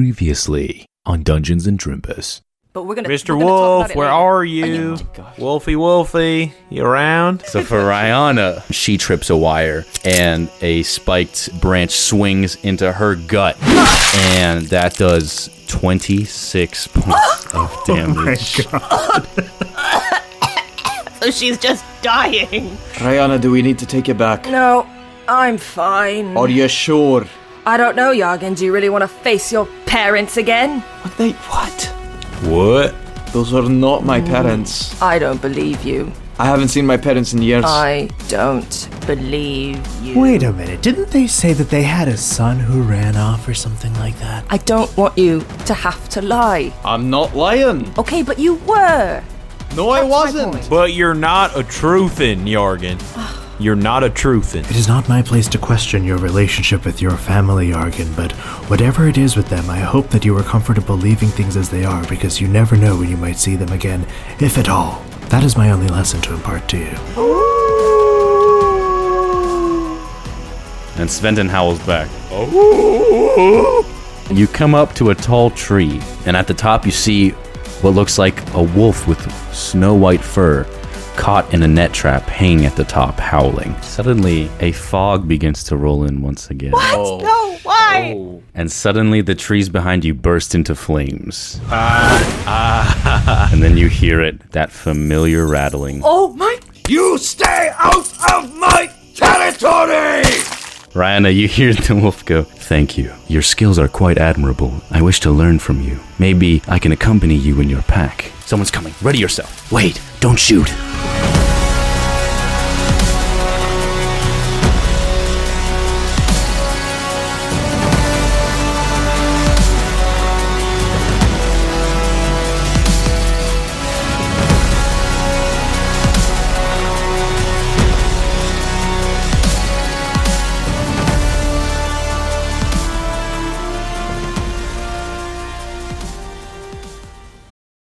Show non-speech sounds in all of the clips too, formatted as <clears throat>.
Previously on Dungeons and Drimbus. But we're gonna. Mr. we're gonna talk Wolf, about it where later. are you? Oh, Wolfie Wolfie, you around? So for Rihanna, she trips a wire and a spiked branch swings into her gut. And that does 26 points of damage. <laughs> Oh my god. <laughs> so she's just dying. Rihanna, do we need to take you back? No, I'm fine. Are you sure? I don't know, Jargon. Do you really want to face your parents again? What they what? What? Those are not my parents. I don't believe you. I haven't seen my parents in years. I don't believe you. Wait a minute, didn't they say that they had a son who ran off or something like that? I don't want you to have to lie. I'm not lying. Okay, but you were. No, I That's my wasn't. point. But you're not a truthin, Yargan. Ah. You're not a truthin. It is not my place to question your relationship with your family, Argon, but whatever it is with them, I hope that you are comfortable leaving things as they are because you never know when you might see them again, if at all. That is my only lesson to impart to you. And Sventon howls back. You come up to a tall tree, and at the top you see what looks like a wolf with snow white fur caught in a net trap hanging at the top, howling. Suddenly, a fog begins to roll in once again. Oh. No, why? And suddenly, the trees behind you burst into flames. Ah, ah. and then you hear it that familiar rattling. Oh my. You stay out of my territory! Rihanna, you hear the wolf go, Thank you. Your skills are quite admirable. I wish to learn from you. Maybe I can accompany you in your pack. Someone's coming. Ready yourself. Wait, don't shoot.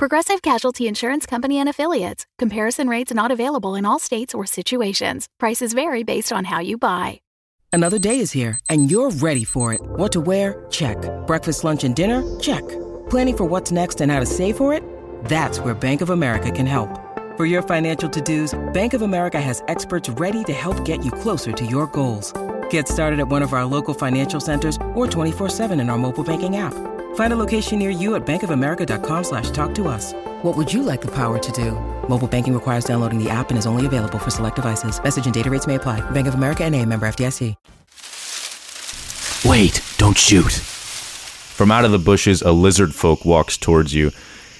Progressive Casualty Insurance Company and Affiliates. Comparison rates not available in all states or situations. Prices vary based on how you buy. Another day is here, and you're ready for it. What to wear? Check. Breakfast, lunch, and dinner? Check. Planning for what's next and how to save for it? That's where Bank of America can help. For your financial to-dos, Bank of America has experts ready to help get you closer to your goals. Get started at one of our local financial centers or 24-7 in our mobile banking app. Find a location near you at bankofamerica.com slash talk to us. What would you like the power to do? Mobile banking requires downloading the app and is only available for select devices. Message and data rates may apply. Bank of America and a member FDIC. Wait, don't shoot. From out of the bushes, a lizard folk walks towards you.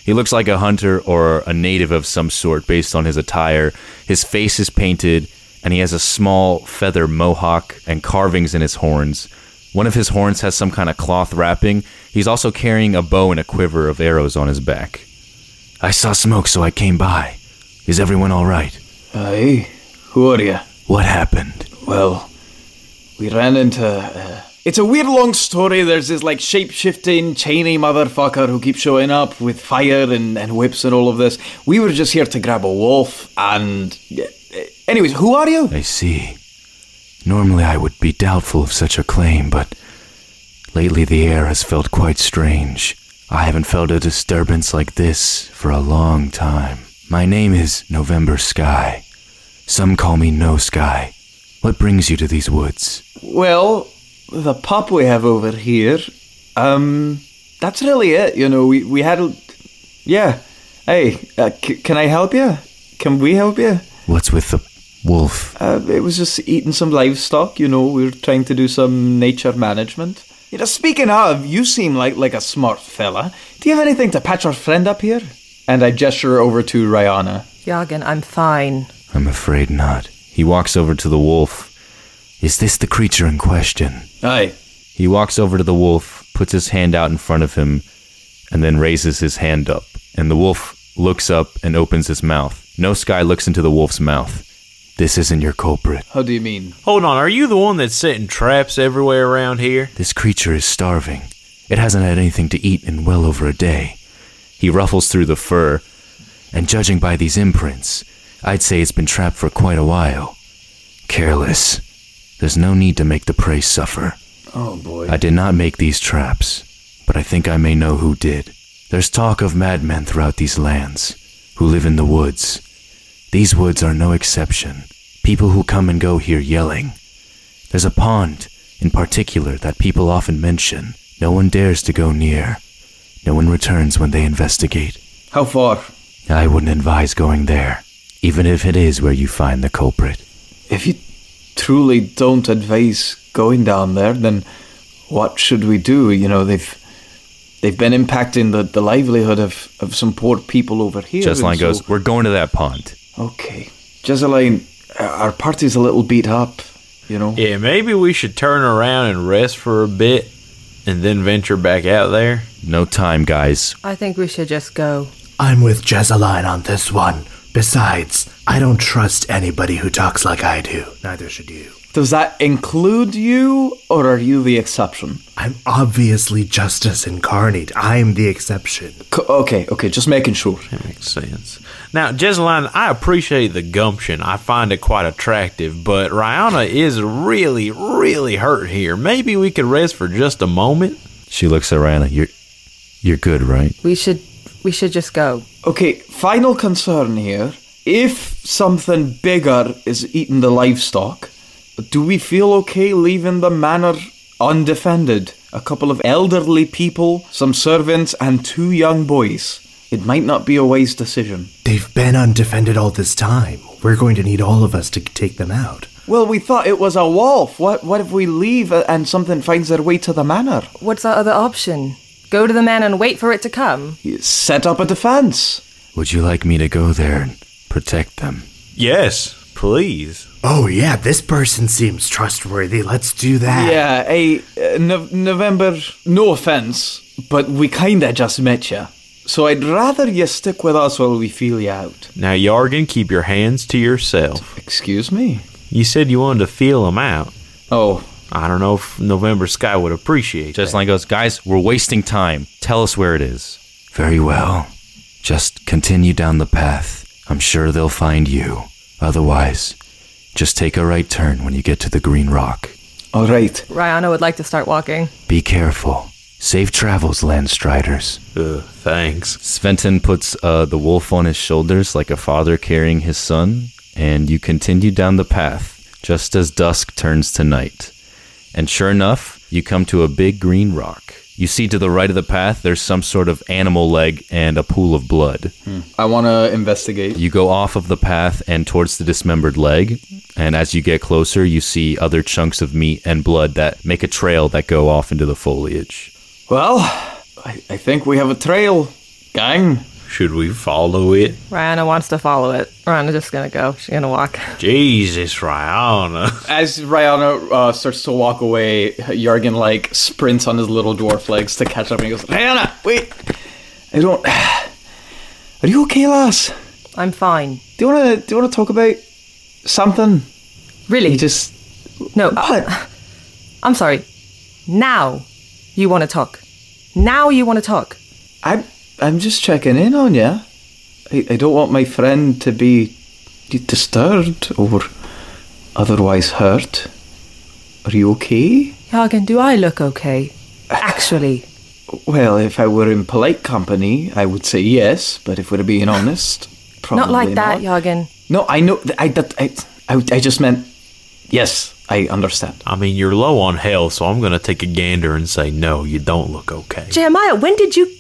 He looks like a hunter or a native of some sort based on his attire. His face is painted, and he has a small feather mohawk and carvings in his horns. One of his horns has some kind of cloth wrapping. He's also carrying a bow and a quiver of arrows on his back. I saw smoke, so I came by. Is everyone all right? Aye. Who are you? What happened? Well, we ran into. Uh, it's a weird long story. There's this like shape shifting, chainy motherfucker who keeps showing up with fire and, and whips and all of this. We were just here to grab a wolf and. Anyways, who are you? I see. Normally I would be doubtful of such a claim, but lately the air has felt quite strange. I haven't felt a disturbance like this for a long time. My name is November Sky. Some call me No Sky. What brings you to these woods? Well, the pup we have over here. Um, that's really it. You know, we we had. a- Yeah. Hey, uh, c- can I help you? Can we help you? What's with the wolf? Uh, it was just eating some livestock, you know, we were trying to do some nature management. You know, speaking of, you seem like, like a smart fella. Do you have anything to patch our friend up here? And I gesture over to Rihanna. Jagen, I'm fine. I'm afraid not. He walks over to the wolf. Is this the creature in question? Aye. He walks over to the wolf, puts his hand out in front of him, and then raises his hand up. And the wolf looks up and opens his mouth. No Sky looks into the wolf's mouth. This isn't your culprit. How do you mean? Hold on, are you the one that's setting traps everywhere around here? This creature is starving. It hasn't had anything to eat in well over a day. He ruffles through the fur, and judging by these imprints, I'd say it's been trapped for quite a while. Careless. There's no need to make the prey suffer. Oh boy. I did not make these traps, but I think I may know who did. There's talk of madmen throughout these lands who live in the woods. These woods are no exception. People who come and go here yelling. There's a pond, in particular, that people often mention. No one dares to go near. No one returns when they investigate. How far? I wouldn't advise going there, even if it is where you find the culprit. If you truly don't advise going down there, then what should we do? You know, they've they've been impacting the, the livelihood of, of some poor people over here. Justline and so- goes, We're going to that pond. Okay. Jezeline, uh, our party's a little beat up, you know? Yeah, maybe we should turn around and rest for a bit and then venture back out there. No time, guys. I think we should just go. I'm with Jezeline on this one. Besides, I don't trust anybody who talks like I do. Neither should you. Does that include you, or are you the exception? I'm obviously justice incarnate. I'm the exception. C- okay, okay, just making sure. That makes sense. Now, Jezeline, I appreciate the gumption. I find it quite attractive, but Rihanna is really, really hurt here. Maybe we could rest for just a moment. She looks at Rihanna. You're, you're good, right? We should we should just go. Okay, final concern here. If something bigger is eating the livestock, do we feel okay leaving the manor undefended? A couple of elderly people, some servants, and two young boys. It might not be a wise decision. They've been undefended all this time. We're going to need all of us to take them out. Well, we thought it was a wolf. What, what if we leave and something finds their way to the manor? What's our other option? Go to the man and wait for it to come. Set up a defense. Would you like me to go there and protect them? Yes, please. Oh, yeah, this person seems trustworthy. Let's do that. Yeah, hey, uh, no- November, no offense, but we kinda just met you. So I'd rather you stick with us while we feel you out. Now, Yargan, keep your hands to yourself. Excuse me? You said you wanted to feel them out. Oh, I don't know if November Sky would appreciate that. Justline goes, Guys, we're wasting time. Tell us where it is. Very well. Just continue down the path. I'm sure they'll find you. Otherwise, just take a right turn when you get to the Green Rock. all right. Rihanna would like to start walking. Be careful. Safe travels, Landstriders. Ugh, thanks. Sventon puts uh, the wolf on his shoulders like a father carrying his son, and you continue down the path just as dusk turns to night. And sure enough, you come to a big green rock. You see to the right of the path, there's some sort of animal leg and a pool of blood. I want to investigate. You go off of the path and towards the dismembered leg, and as you get closer, you see other chunks of meat and blood that make a trail that go off into the foliage. Well, I, I think we have a trail, gang. Should we follow it? Rihanna wants to follow it. Rihanna's just gonna go. She's gonna walk. Jesus, Rihanna. As Rihanna uh, starts to walk away, Yargan like sprints on his little dwarf legs to catch up, and he goes, "Rihanna, wait! I don't. <sighs> Are you okay, lass? I'm fine. Do you wanna do you wanna talk about something? Really? You just no. what? <sighs> I'm sorry. Now you want to talk. Now you want to talk. I'm I'm just checking in on you. I, I don't want my friend to be disturbed or otherwise hurt. Are you okay? Hagen, do I look okay? Actually, <sighs> Well, if I were in polite company, I would say yes. But if we're being honest, probably <sighs> not like that, not. Jagen. No, I know. I that I, I I just meant yes. I understand. I mean, you're low on health, so I'm going to take a gander and say, no, you don't look okay. Jeremiah, when did you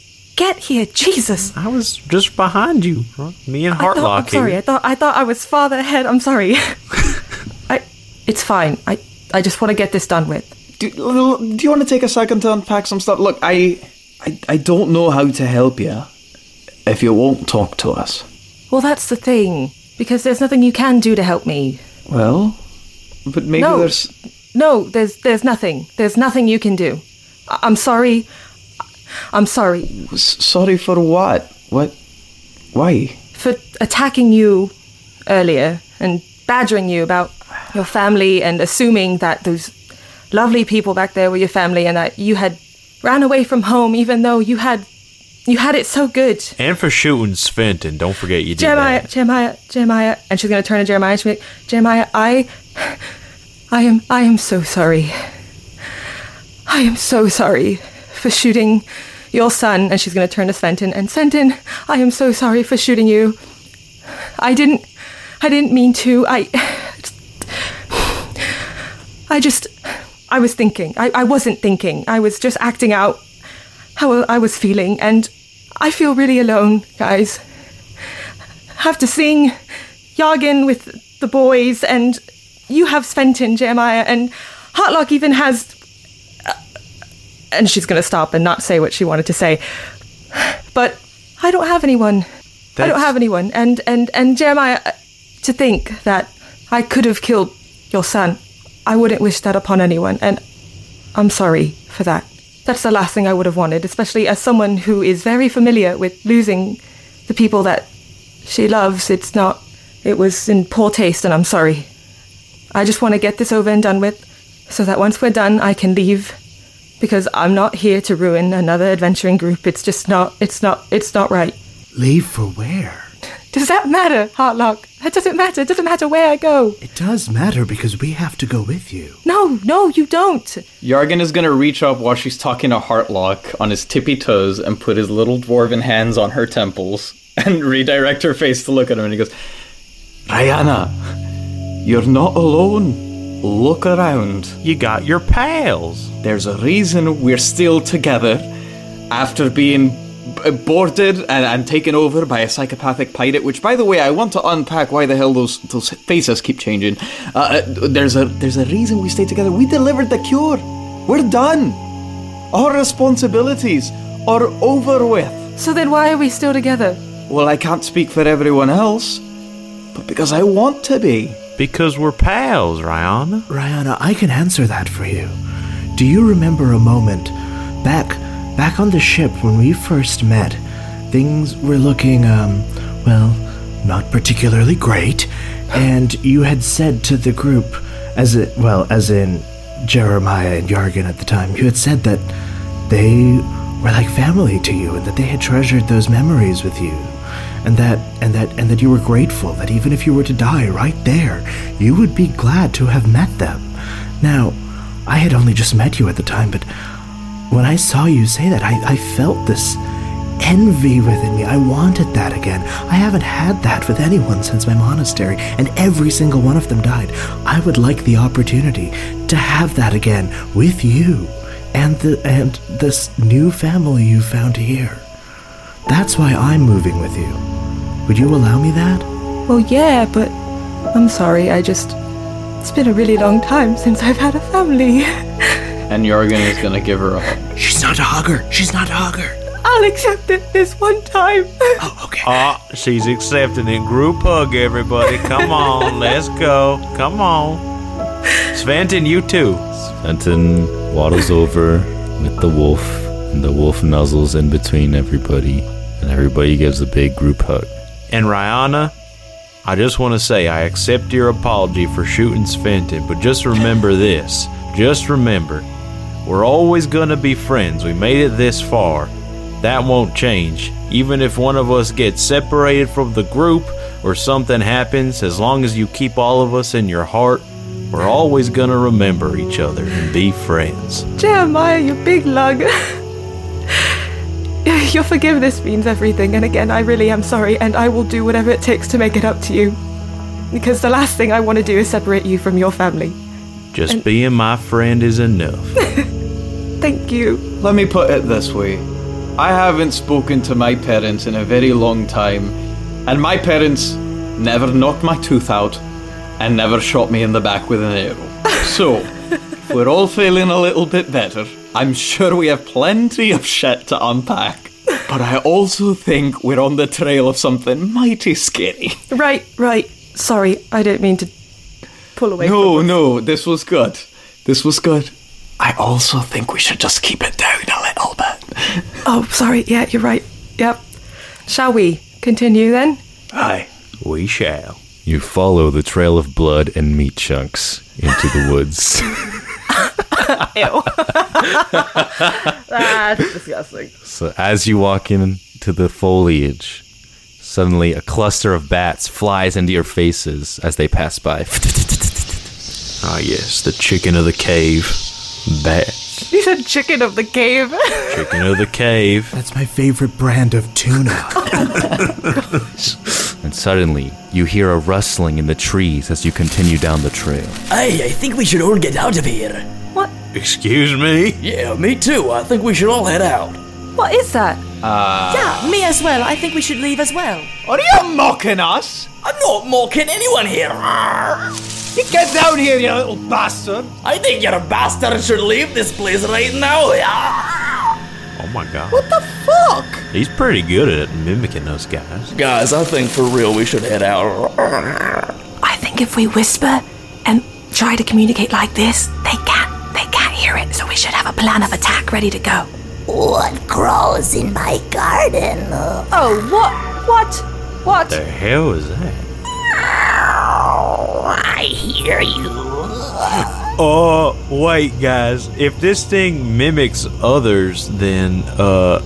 get here? Jesus. I was just behind you. Me and I thought, I'm Heartlock sorry. I thought I thought I was farther ahead. I'm sorry. <laughs> I. It's fine. I. I just want to get this done with. Do, do you want to take a second to unpack some stuff? Look, I, I I don't know how to help you if you won't talk to us. Well, that's the thing. Because there's nothing you can do to help me. Well, but maybe No. there's. No, there's there's nothing. There's nothing you can do. I- I'm sorry. I'm sorry. S- sorry for what? What? Why? for attacking you earlier and badgering you about your family and assuming that those lovely people back there were your family and that you had ran away from home even though you had you had it so good. And for shooting Sventon, don't forget you did Jeremiah, that. Jeremiah, Jeremiah, and she's gonna turn to Jeremiah. And she's like, Jeremiah, I, I am, I am so sorry. I am so sorry for shooting your son. And she's gonna turn to Sventon. And Sventon, I am so sorry for shooting you. I didn't, I didn't mean to. I, I just, I was thinking. I, I wasn't thinking. I was just acting out how I was feeling, and I feel really alone, guys. Have to sing Jargon with the boys, and you have Sventon, Jeremiah, and Hartlock even has. And she's going to stop and not say what she wanted to say. But I don't have anyone. I don't have anyone. And, and, and Jeremiah, uh, to think that I could have killed your son, I wouldn't wish that upon anyone. And I'm sorry for that. That's the last thing I would have wanted, especially as someone who is very familiar with losing the people that she loves. It's not, it was in poor taste, and I'm sorry. I just want to get this over and done with so that once we're done, I can leave. Because I'm not here to ruin another adventuring group. It's just not, it's not, it's not right. Leave for where? Does that matter, Heartlock? That doesn't matter. It doesn't matter where I go. It does matter because we have to go with you. No, no, you don't. Yargan is gonna reach up while she's talking to Heartlock on his tippy toes and put his little dwarven hands on her temples <laughs> and redirect her face to look at him. And he goes, Rihanna, you're not alone. Look around. You got your pals. There's a reason we're still together after being b- boarded and, and taken over by a psychopathic pirate. Which, by the way, I want to unpack why the hell those those faces keep changing. Uh, uh, there's a there's a reason we stay together. We delivered the cure. We're done. Our responsibilities are over with. So then why are we still together? Well, I can't speak for everyone else, but because I want to be. Because we're pals, Rihanna. Rihanna, I can answer that for you. Do you remember a moment back back on the ship when we first met? Things were looking um well, not particularly great, and you had said to the group as it well, as in Jeremiah and Yargan at the time, you had said that they were like family to you and that they had treasured those memories with you and that and that and that you were grateful that even if you were to die right there you would be glad to have met them. Now i had only just met you at the time but when i saw you say that i, I felt this envy within me. I wanted that again. I haven't had that with anyone since my monastery and every single one of them died. I would like the opportunity to have that again with you and the and this new family you found here that's why I'm moving with you. Would you allow me that? Well, yeah, but I'm sorry. I just. It's been a really long time since I've had a family. <laughs> And Yargan is gonna give her a hug. She's not a hugger. She's not a hugger. I'll accept it this one time. <laughs> Oh, okay. Ah, she's accepting it. Group hug, everybody. Come on, <laughs> let's go. Come on. Sventon, you too. Fenton waddles over with the wolf, and the wolf nuzzles in between everybody, and everybody gives a big group hug. And Rihanna, I just want to say I accept your apology for shooting Sventon, but just remember this. Just remember, we're always going to be friends. We made it this far. That won't change. Even if one of us gets separated from the group or something happens, as long as you keep all of us in your heart, we're always going to remember each other and be friends. Jeremiah, you big lug. <laughs> <laughs> Your forgiveness means everything, and again, I really am sorry, and I will do whatever it takes to make it up to you. Because the last thing I want to do is separate you from your family. Just being my friend is enough. <laughs> Thank you. Let me put it this way I haven't spoken to my parents in a very long time, and my parents never knocked my tooth out and never shot me in the back with an arrow. So, <laughs> we're all feeling a little bit better. I'm sure we have plenty of shit to unpack. But I also think we're on the trail of something mighty scary. Right, right. Sorry, I didn't mean to pull away. No, from no, this was good. This was good. I also think we should just keep it down a little bit. Oh, sorry. Yeah, you're right. Yep. Shall we? continue then? Aye. We shall. You follow the trail of blood and meat chunks into the woods. <laughs> Ew. That's <laughs> disgusting. so as you walk into the foliage, suddenly a cluster of bats flies into your faces as they pass by. <laughs> Ah, yes, the chicken of the cave. Bat. You said chicken of the cave. Chicken of the cave. <laughs> That's my favorite brand of tuna. and suddenly, you hear a rustling in the trees as you continue down the trail. Hey, I think we should all get out of here. Excuse me? Yeah, me too. I think we should all head out. what is that? Uh, yeah, me as well. I think we should leave as well. Are you mocking us? I'm not mocking anyone here. You get down here, you little bastard. I think you're a bastard and should leave this place right now. <laughs> Oh my god. What the fuck? He's pretty good at mimicking those guys. Guys, I think for real we should head out. I think if we whisper and try to communicate like this, they can't. They hear it. So we should have a plan of attack ready to go. What grows in my garden? Oh, what? What? What? The hell is that? I hear you. <laughs> Oh, wait, guys. If this thing mimics others, then, uh,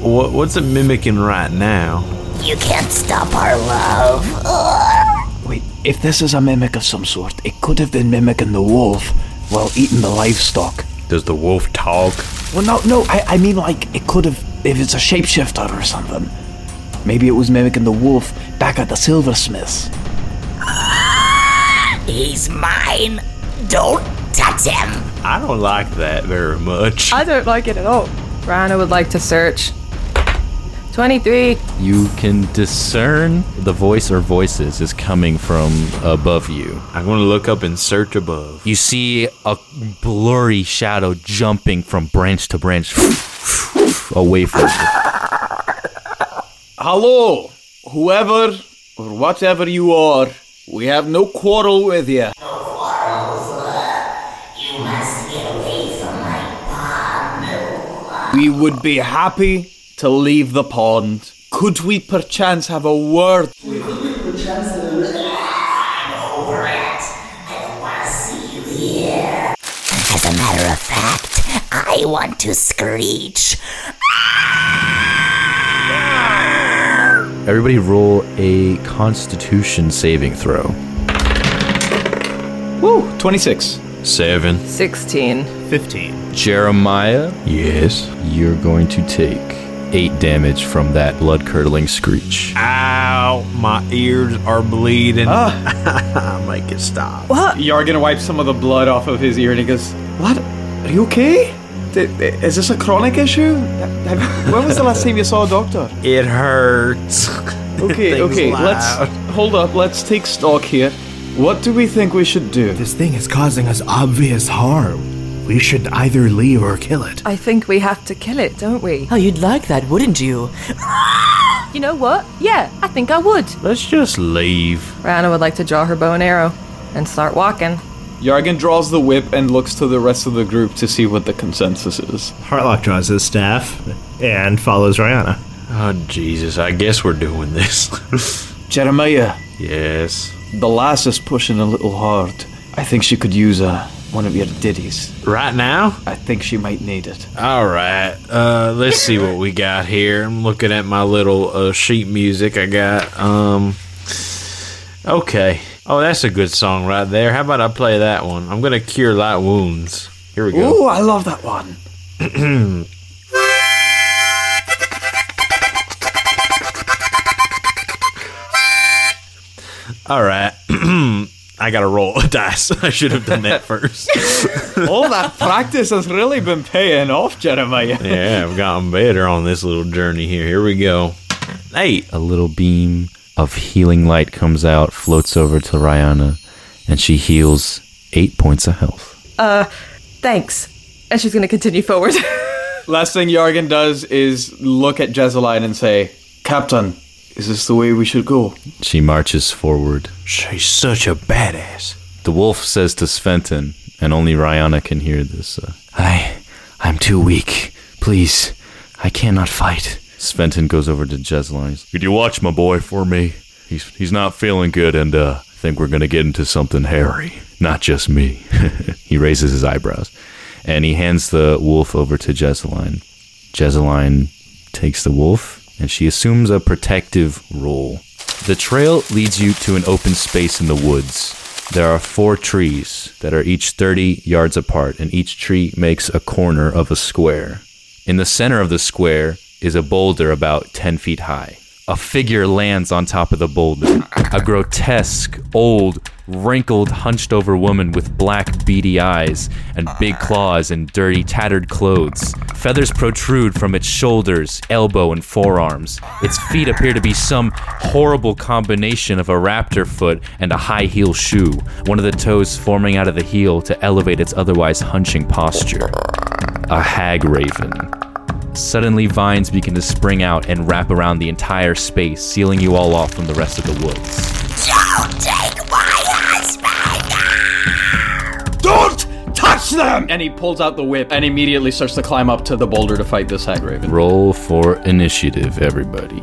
what, what's it mimicking right now? You can't stop our love. Wait, if this is a mimic of some sort, it could have been mimicking the wolf while eating the livestock. Does the wolf talk? Well, no, no, I, I mean, like, it could have, if it's a shapeshifter or something. Maybe it was mimicking the wolf back at the silversmiths. <laughs> He's mine. Don't touch him. I don't like that very much. I don't like it at all. Rana would like to search. 23. You can discern the voice or voices is coming from above you. I'm gonna look up and search above. You see a blurry shadow jumping from branch to branch <sighs> away from you. Hello, whoever or whatever you are, we have no quarrel with you. Must be away from my pawn. We would be happy to leave the pond. Could we perchance have a word? As a matter of fact, I want to screech. Everybody roll a constitution saving throw. Woo, 26. Seven. 16. 15. Jeremiah, Yes. you're going to take eight damage from that blood curdling screech. Ow, my ears are bleeding. Ah. <laughs> Make it stop. What? Yargan wipes some of the blood off of his ear and he goes, What? Are you okay? Th- th- Is this a chronic issue? When was the last time you saw a doctor? It hurts. Okay, <laughs> okay, loud. let's hold up. Let's take stock here. What do we think we should do? This thing is causing us obvious harm. We should either leave or kill it. I think we have to kill it, don't we? Oh, you'd like that, wouldn't you? <laughs> You know what? Yeah, I think I would. Let's just leave. Rana would like to draw her bow and arrow and start walking. Yargan draws the whip and looks to the rest of the group to see what the consensus is. Hartlock draws his staff and follows Rihanna. Oh, Jesus. I guess we're doing this. <laughs> Jeremiah, yes. the lass is pushing a little hard. I think she could use uh, one of your ditties. Right now? I think she might need it. All right. Uh, let's see what we got here. I'm looking at my little uh, sheet music I got. Um. Okay. Oh, that's a good song right there. How about I play that one? I'm gonna cure light wounds. Here we go. Oh, I love that one. <clears throat> All right. <clears throat> I gotta roll a <laughs> dice. I should have done that first. <laughs> All that practice has really been paying off, Jeremiah. <laughs> yeah, I've gotten better on this little journey here. Here we go. Eight. A little beam of healing light comes out, floats over to Rihanna, and she heals eight points of health. Uh, thanks. And she's going to continue forward. Last thing Yargan does is look at Jezeline and say, Captain, is this the way we should go? She marches forward. She's such a badass. The wolf says to Sventon, and only Rihanna can hear this. Uh, I, I'm too weak. Please, I cannot fight. Sventon goes over to Jesline. Could you watch my boy for me? He's he's not feeling good, and uh, I think we're gonna get into something hairy. Not just me. <laughs> he raises his eyebrows, and he hands the wolf over to Jesline. Jesline takes the wolf, and she assumes a protective role. The trail leads you to an open space in the woods. There are four trees that are each 30 yards apart, and each tree makes a corner of a square. In the center of the square is a boulder about 10 feet high. A figure lands on top of the boulder. A grotesque, old, wrinkled, hunched over woman with black, beady eyes and big claws and dirty, tattered clothes. Feathers protrude from its shoulders, elbow, and forearms. Its feet appear to be some horrible combination of a raptor foot and a high heel shoe, one of the toes forming out of the heel to elevate its otherwise hunching posture. A hag raven. Suddenly, vines begin to spring out and wrap around the entire space, sealing you all off from the rest of the woods. Don't take my husband! Don't touch them! And he pulls out the whip and immediately starts to climb up to the boulder to fight this hag raven. Roll for initiative, everybody.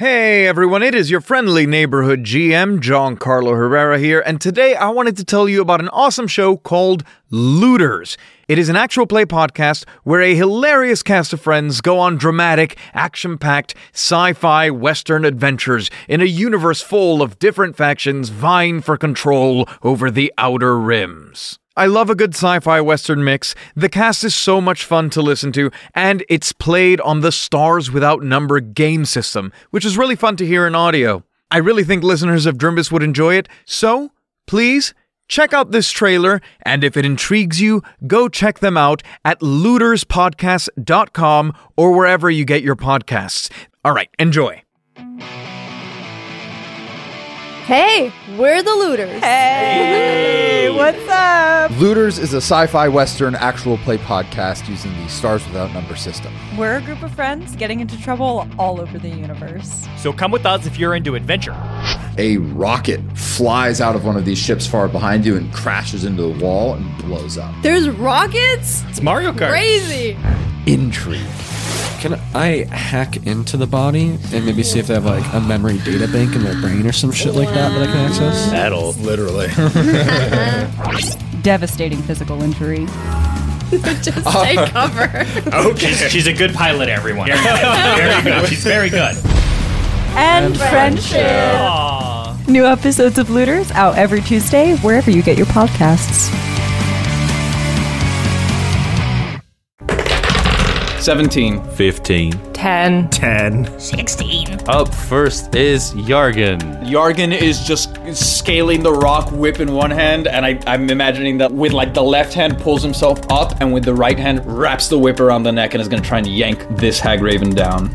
Hey everyone, it is your friendly neighborhood GM, John Carlo Herrera here, and today I wanted to tell you about an awesome show called Looters. It is an actual play podcast where a hilarious cast of friends go on dramatic, action packed, sci fi western adventures in a universe full of different factions vying for control over the outer rims. I love a good sci fi western mix. The cast is so much fun to listen to, and it's played on the Stars Without Number game system, which is really fun to hear in audio. I really think listeners of Drimbus would enjoy it, so please check out this trailer, and if it intrigues you, go check them out at looterspodcast.com or wherever you get your podcasts. All right, enjoy. Hey, we're the looters. Hey, what's up? Looters is a sci fi western actual play podcast using the Stars Without Number system. We're a group of friends getting into trouble all over the universe. So come with us if you're into adventure. A rocket flies out of one of these ships far behind you and crashes into the wall and blows up. There's rockets? It's Mario Kart. Crazy. Intrigue. Can I hack into the body and maybe see if they have like a memory data bank in their brain or some shit like that that I can access? That'll literally <laughs> devastating physical injury. <laughs> Just oh. take cover. <laughs> okay. She's, she's, a good pilot, everyone. very good. She's very good. And, and friendship. friendship. New episodes of Looters out every Tuesday, wherever you get your podcasts. 17. 15. 10. 10. 16. Up first is Yargan. Yargan is just scaling the rock, whip in one hand, and I, I'm imagining that with like the left hand pulls himself up, and with the right hand wraps the whip around the neck and is gonna try and yank this hag raven down.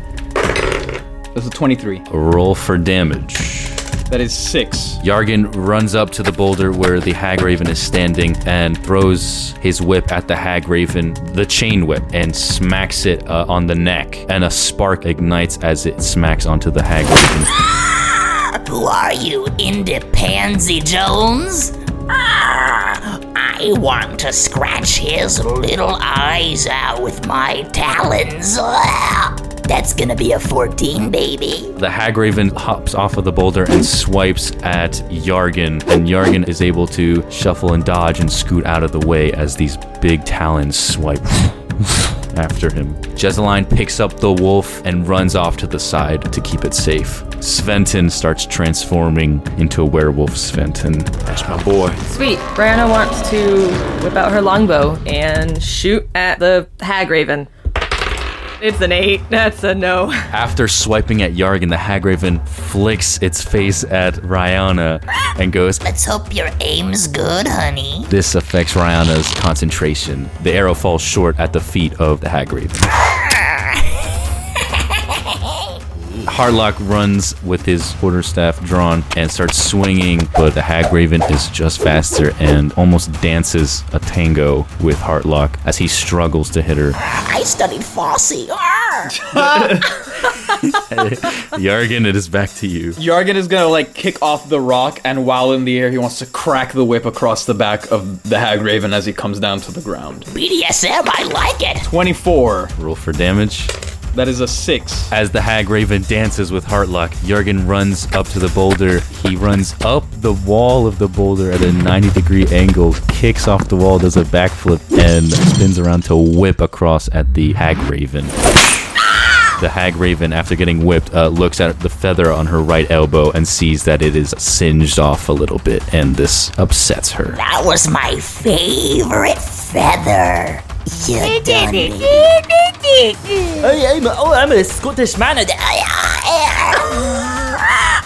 That's a 23. Roll for damage. That is six. Yargan runs up to the boulder where the hag raven is standing and throws his whip at the hag raven, the chain whip, and smacks it uh, on the neck. And a spark ignites as it smacks onto the hag raven. <laughs> Who are you, Indie Pansy Jones? Ah, I want to scratch his little eyes out with my talons. Ah. <laughs> That's gonna be a 14, baby. The hag raven hops off of the boulder and swipes at Yargan, and Yargan is able to shuffle and dodge and scoot out of the way as these big talons swipe <laughs> after him. Jesseline picks up the wolf and runs off to the side to keep it safe. Sventon starts transforming into a werewolf Sventon. That's my boy. Sweet. Brianna wants to whip out her longbow and shoot at the hag raven. It's an eight. <laughs> That's a no. After swiping at Yargan, the hag raven flicks its face at Rihanna and goes, Let's hope your aim's good, honey. This affects Rihanna's concentration. The arrow falls short at the feet of the hag raven. <laughs> Harlock runs with his quarterstaff drawn and starts swinging, but the Hag Raven is just faster and almost dances a tango with Harlock as he struggles to hit her. I studied Fosse. Arr! <laughs> Yargan, it is back to you. Yargan is gonna like kick off the rock, and while in the air, he wants to crack the whip across the back of the Hag Raven as he comes down to the ground. BDSM, I like it. 24. Roll for damage. That is a six. As the Hag Raven dances with Heartlock, Jurgen runs up to the boulder. He runs up the wall of the boulder at a 90 degree angle, kicks off the wall, does a backflip, and spins around to whip across at the Hag Raven. The Hag Raven, after getting whipped, uh, looks at the feather on her right elbow and sees that it is singed off a little bit, and this upsets her. That was my favorite feather. You done it. Hey, I'm, oh, I'm a Scottish man.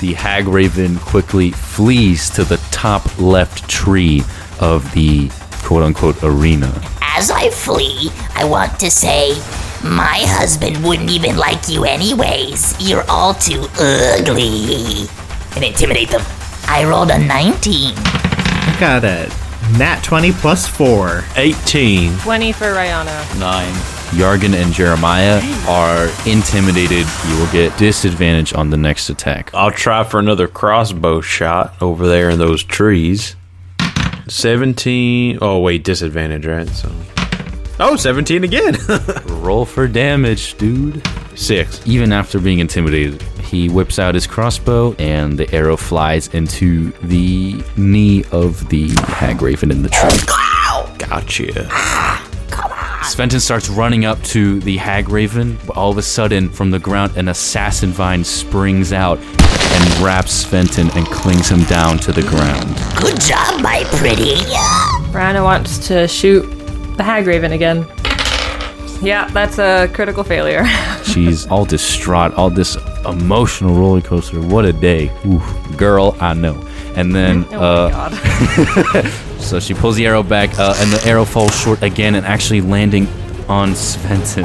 The Hag Raven quickly flees to the top left tree of the quote unquote arena. As I flee, I want to say, my husband wouldn't even like you anyways. You're all too ugly. And intimidate them. I rolled a 19. I got a nat 20 plus 4. 18. 20 for Rihanna. Nine. Yargan and Jeremiah are intimidated. You will get disadvantage on the next attack. I'll try for another crossbow shot over there in those trees. 17. Oh, wait, disadvantage, right? So. Oh, 17 again. <laughs> Roll for damage, dude. Six. Even after being intimidated, he whips out his crossbow and the arrow flies into the knee of the hag raven in the tree. Gotcha. Sventon starts running up to the hag raven. but All of a sudden, from the ground, an assassin vine springs out and wraps Sventon and clings him down to the ground. Good job, my pretty. Rihanna wants to shoot the Hag Raven again. Yeah, that's a critical failure. <laughs> She's all distraught, all this emotional roller coaster. What a day. Oof, girl, I know. And then, uh, <laughs> so she pulls the arrow back, uh, and the arrow falls short again and actually landing on Sventon.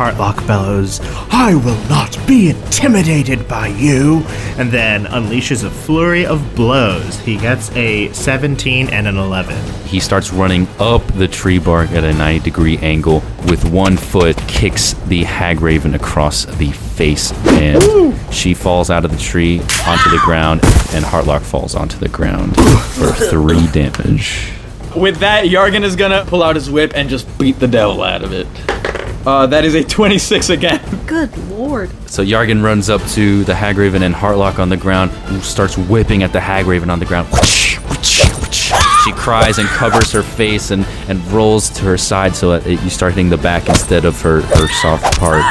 Heartlock bellows, I will not be intimidated by you, and then unleashes a flurry of blows. He gets a 17 and an 11. He starts running up the tree bark at a 90 degree angle with one foot, kicks the hag raven across the face, and she falls out of the tree onto the ground, and Heartlock falls onto the ground for three damage. With that, Yargan is gonna pull out his whip and just beat the devil out of it. Uh, that is a 26 again. <laughs> Good lord. So Yargan runs up to the hag raven and Heartlock on the ground, who starts whipping at the hag raven on the ground. She cries and covers her face and, and rolls to her side so that it, you start hitting the back instead of her, her soft part.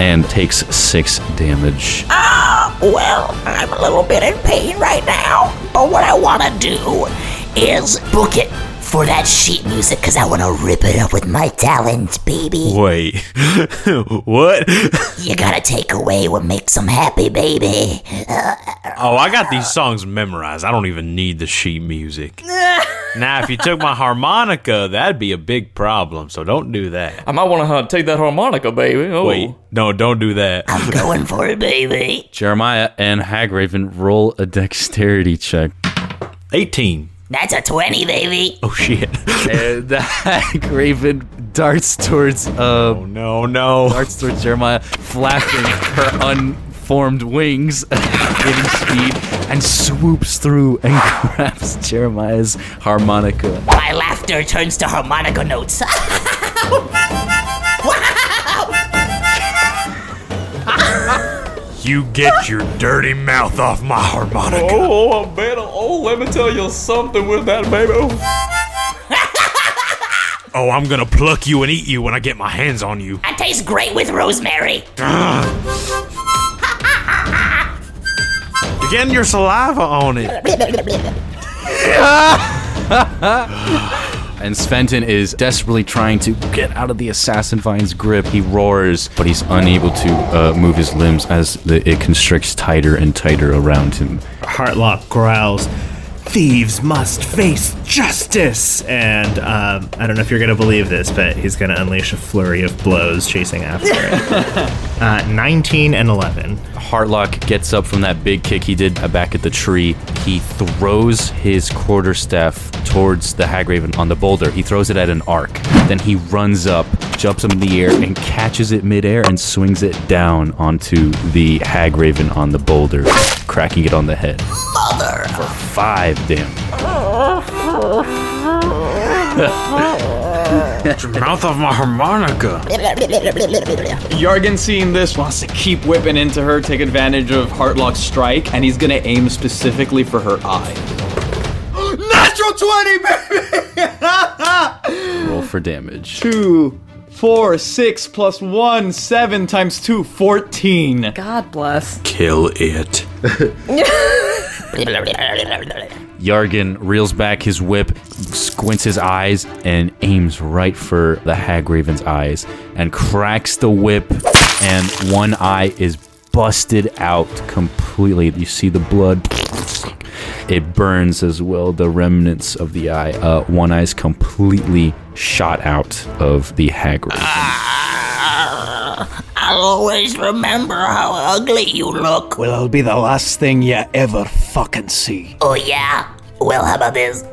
And takes six damage. Ah, well, I'm a little bit in pain right now, but what I want to do is book it for that sheet music because I want to rip it up with my talent, baby. Wait. <laughs> what? <laughs> You gotta take away what makes them happy, baby. Oh, I got these songs memorized. I don't even need the sheet music. <laughs> now, if you took my harmonica, that'd be a big problem, so don't do that. I might want to uh, take that harmonica, baby. Oh. Wait, no, don't do that. I'm going for it, baby. Jeremiah and Hagraven roll a dexterity check. 18. That's a 20, baby. Oh, shit. <laughs> and the Hagraven <laughs> darts towards uh oh, no, no. darts towards Jeremiah, flapping her unformed wings, <laughs> gaining speed, and swoops through and grabs Jeremiah's harmonica. My laughter turns to harmonica notes. You get your dirty mouth off my harmonica. Oh, oh, oh I better. Oh, let me tell you something with that, baby. Oh. <laughs> oh, I'm gonna pluck you and eat you when I get my hands on you. That tastes great with rosemary. You're getting your saliva on it. <laughs> <laughs> And Sventon is desperately trying to get out of the assassin vine's grip. He roars, but he's unable to uh, move his limbs as the, it constricts tighter and tighter around him. Heartlock growls, Thieves must face justice! And um, I don't know if you're going to believe this, but he's going to unleash a flurry of blows chasing after it. <laughs> uh, 19 and 11. Heartlock gets up from that big kick he did back at the tree. He throws his quarterstaff towards the Hagraven on the boulder. He throws it at an arc. Then he runs up, jumps up in the air, and catches it midair and swings it down onto the Hagraven on the boulder, cracking it on the head. Mother! For five damage. <laughs> Mouth of my harmonica. Yargan, seeing this, wants to keep whipping into her, take advantage of Heartlock's strike, and he's gonna aim specifically for her eye. Natural 20, baby! <laughs> Roll for damage. Two, four, six plus one, seven times two, 14. God bless. Kill it. <laughs> <laughs> Yargan reels back his whip, squints his eyes, and aims right for the Hagraven's eyes and cracks the whip, and one eye is busted out completely. You see the blood. It burns as well, the remnants of the eye. Uh, one eye is completely shot out of the Hagraven. I'll always remember how ugly you look. Well, it'll be the last thing you ever fucking see. Oh, yeah? Well, how about this?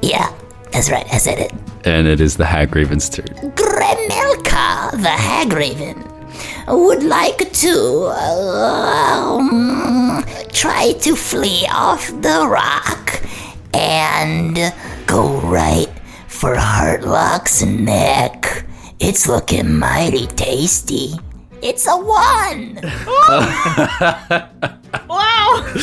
Yeah, that's right, I said it. And it is the Hag Hagraven's turn. Gremelka, the Hagraven, would like to um, try to flee off the rock and go right for Heartlock's neck. It's looking mighty tasty. It's a one. <laughs> Wow! <laughs>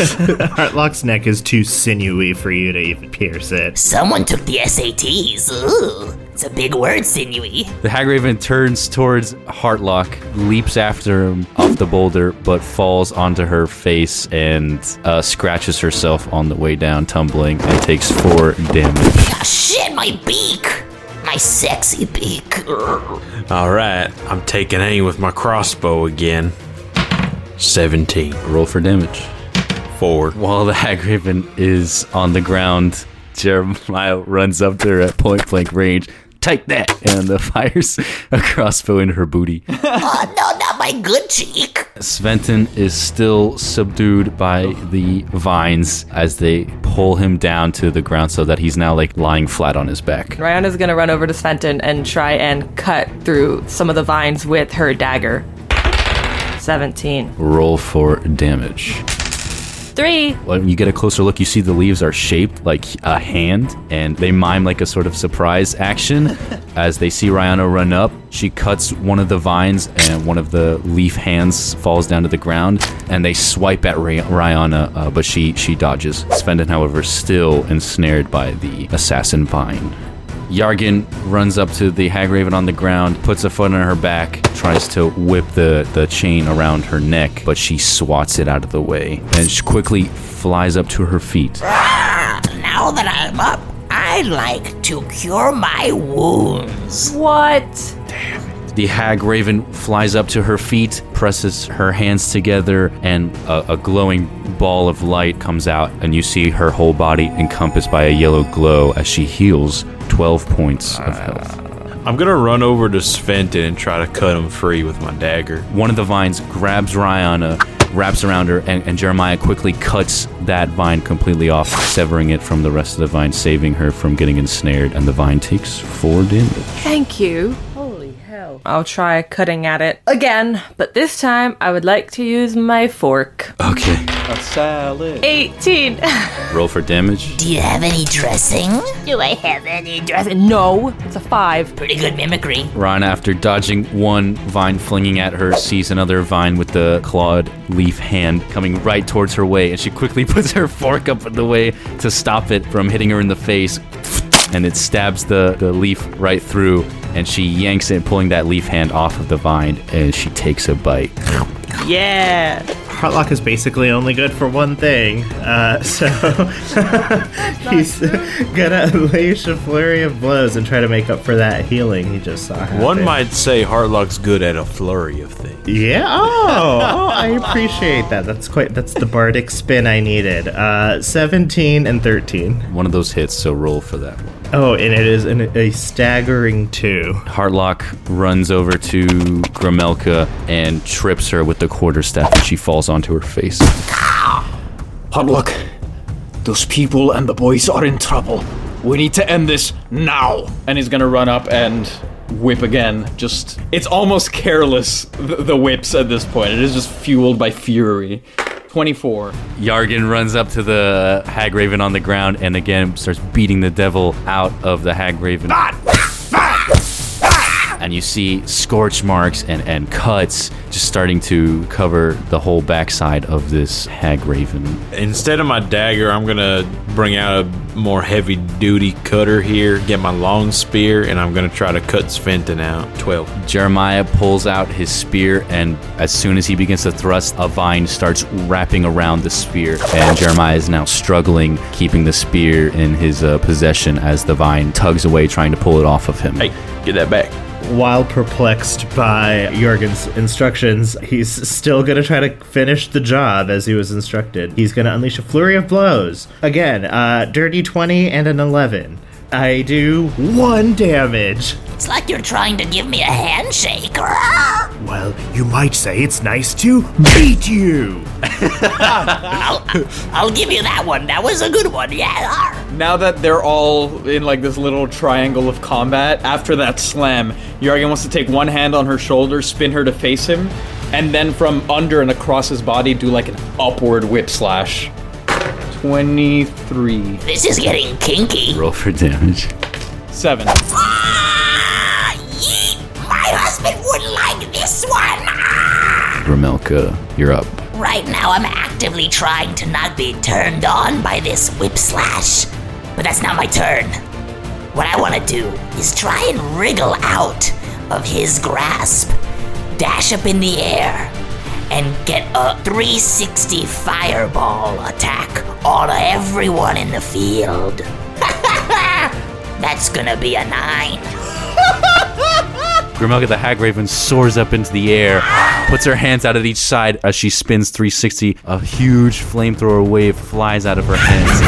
Heartlock's neck is too sinewy for you to even pierce it. Someone took the SATs. Ooh, it's a big word, sinewy. The Hagraven turns towards Heartlock, leaps after him off the boulder, but falls onto her face and uh, scratches herself on the way down, tumbling, and takes four damage. Ah, shit, my beak. My sexy beak. All right, I'm taking aim with my crossbow again. 17. Roll for damage. Four. While the Hagraven is on the ground, Jeremiah runs up to her at point blank range. Take that! And uh, <laughs> fires a crossbow into her booty. <laughs> oh, no, not my good cheek. Sventon is still subdued by the vines as they pull him down to the ground so that he's now like lying flat on his back. Rihanna's gonna run over to Sventon and try and cut through some of the vines with her dagger. 17. Roll for damage. Three. When you get a closer look, you see the leaves are shaped like a hand, and they mime like a sort of surprise action. <laughs> As they see Rihanna run up, she cuts one of the vines, and one of the leaf hands falls down to the ground, and they swipe at Ri- Rihanna, uh, but she she dodges. Sventon, however, still ensnared by the assassin vine. Yargan runs up to the Hagraven on the ground, puts a foot on her back, tries to whip the, the chain around her neck, but she swats it out of the way and she quickly flies up to her feet. Ah, now that I'm up, I'd like to cure my wounds. What? The hag raven flies up to her feet, presses her hands together, and a, a glowing ball of light comes out, and you see her whole body encompassed by a yellow glow as she heals 12 points of health. I'm gonna run over to Sventon and try to cut him free with my dagger. One of the vines grabs Rihanna, wraps around her, and, and Jeremiah quickly cuts that vine completely off, severing it from the rest of the vine, saving her from getting ensnared, and the vine takes four damage. Thank you. Holy hell. I'll try cutting at it again, but this time I would like to use my fork. Okay. A salad. 18. <laughs> Roll for damage. Do you have any dressing? Do I have any dressing? No. It's a 5. Pretty good mimicry. Ron, after dodging one vine flinging at her, sees another vine with the clawed leaf hand coming right towards her way, and she quickly <laughs> puts her fork up in the way to stop it from hitting her in the face. And it stabs the, the leaf right through, and she yanks it, pulling that leaf hand off of the vine, and she takes a bite. Yeah. Heartlock is basically only good for one thing. Uh, so <laughs> he's gonna unleash a flurry of blows and try to make up for that healing he just saw. happen. One might say Heartlock's good at a flurry of things. Yeah. Oh, oh, I appreciate that. That's quite. That's the bardic spin I needed. Uh, seventeen and thirteen. One of those hits, so roll for that one. Oh, and it is an, a staggering two. Hartlock runs over to Gramelka and trips her with the quarterstaff, and she falls onto her face. Hardlock, those people and the boys are in trouble. We need to end this now. And he's gonna run up and whip again. Just, it's almost careless, the, the whips at this point. It is just fueled by fury. 24. Yargan runs up to the Hag Raven on the ground and again starts beating the devil out of the Hag Raven. And you see scorch marks and, and cuts just starting to cover the whole backside of this Hag Raven. Instead of my dagger, I'm gonna bring out a more heavy duty cutter here, get my long spear, and I'm gonna try to cut Sventon out. 12. Jeremiah pulls out his spear, and as soon as he begins to thrust, a vine starts wrapping around the spear. And Jeremiah is now struggling, keeping the spear in his uh, possession as the vine tugs away, trying to pull it off of him. Hey, get that back. While perplexed by Jorgen's instructions, he's still gonna try to finish the job as he was instructed. He's gonna unleash a flurry of blows. Again, uh, dirty 20 and an 11. I do one damage. It's like you're trying to give me a handshake. Ah! Well, you might say it's nice to beat you. I'll, I'll give you that one. That was a good one. Yeah. Now that they're all in like this little triangle of combat, after that slam, Yargan wants to take one hand on her shoulder, spin her to face him, and then from under and across his body do like an upward whip slash. 23. This is getting kinky. Roll for damage. 7. Ah, my husband would like this one. Ah! Gramelka, you're up. Right now, I'm actively trying to not be turned on by this whip slash. But that's not my turn. What I want to do is try and wriggle out of his grasp, dash up in the air, and get a 360 fireball attack on everyone in the field. <laughs> That's gonna be a 9. Grimelka the Hag Raven soars up into the air, puts her hands out at each side as she spins 360. A huge flamethrower wave flies out of her hands.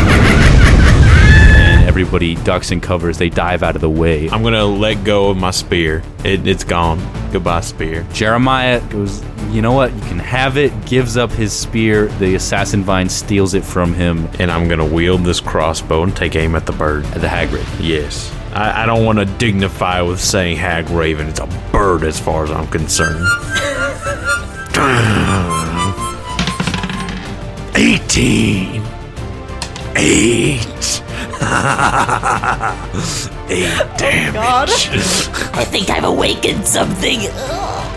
And everybody ducks and covers. They dive out of the way. I'm gonna let go of my spear. It, it's gone. Goodbye, spear. Jeremiah goes, You know what? You can have it. Gives up his spear. The assassin vine steals it from him. And I'm gonna wield this crossbow and take aim at the bird. At the Hag Raven. Yes. I, I don't want to dignify with saying hag raven. It's a bird as far as I'm concerned. <sighs> 18. 8. <laughs> 8 damage. I think I've awakened something.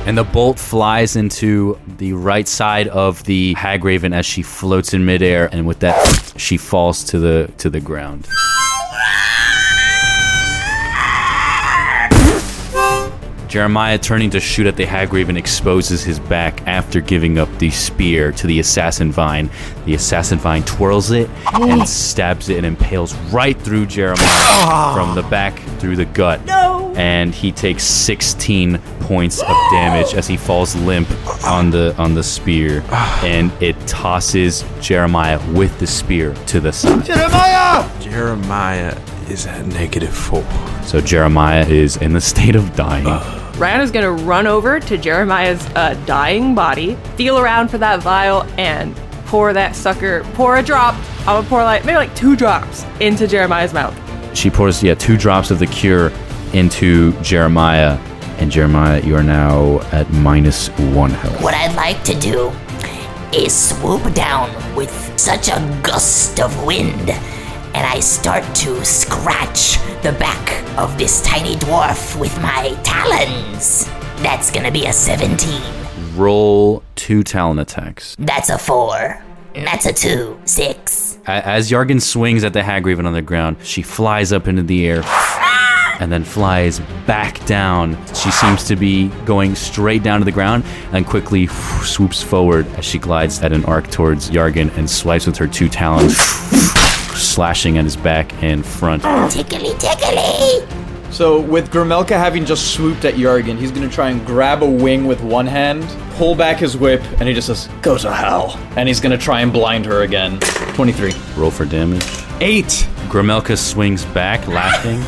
And the bolt flies into the right side of the Hag Raven as she floats in midair, and with that, she falls to the to the ground. Jeremiah, turning to shoot at the Hag Raven, exposes his back after giving up the spear to the Assassin Vine. The Assassin Vine twirls it and stabs it and impales right through Jeremiah ah. from the back through the gut. No! And he takes 16 points of damage as he falls limp on the on the spear, ah. and it tosses Jeremiah with the spear to the side. Jeremiah! Jeremiah is at negative four. So Jeremiah is in the state of dying. Uh. Ryan is gonna run over to Jeremiah's uh, dying body, feel around for that vial, and pour that sucker. Pour a drop. I would pour like maybe like two drops into Jeremiah's mouth. She pours yeah two drops of the cure into Jeremiah, and Jeremiah, you are now at minus one health. What I'd like to do is swoop down with such a gust of wind, and I start to scratch the back of this tiny dwarf with my talons. That's gonna be a 17. Roll two talon attacks. That's a 4. That's a 2. 6. As Yargan swings at the Hag Raven on the ground, she flies up into the air and then flies back down. She seems to be going straight down to the ground and quickly swoops forward as she glides at an arc towards Yargan and swipes with her two talons, slashing at his back and front. Tickly, tickly. So, with Gramelka having just swooped at Yargan, he's gonna try and grab a wing with one hand, pull back his whip, and he just says, Go to hell. And he's gonna try and blind her again. 23. Roll for damage. Eight. Gramelka swings back, laughing,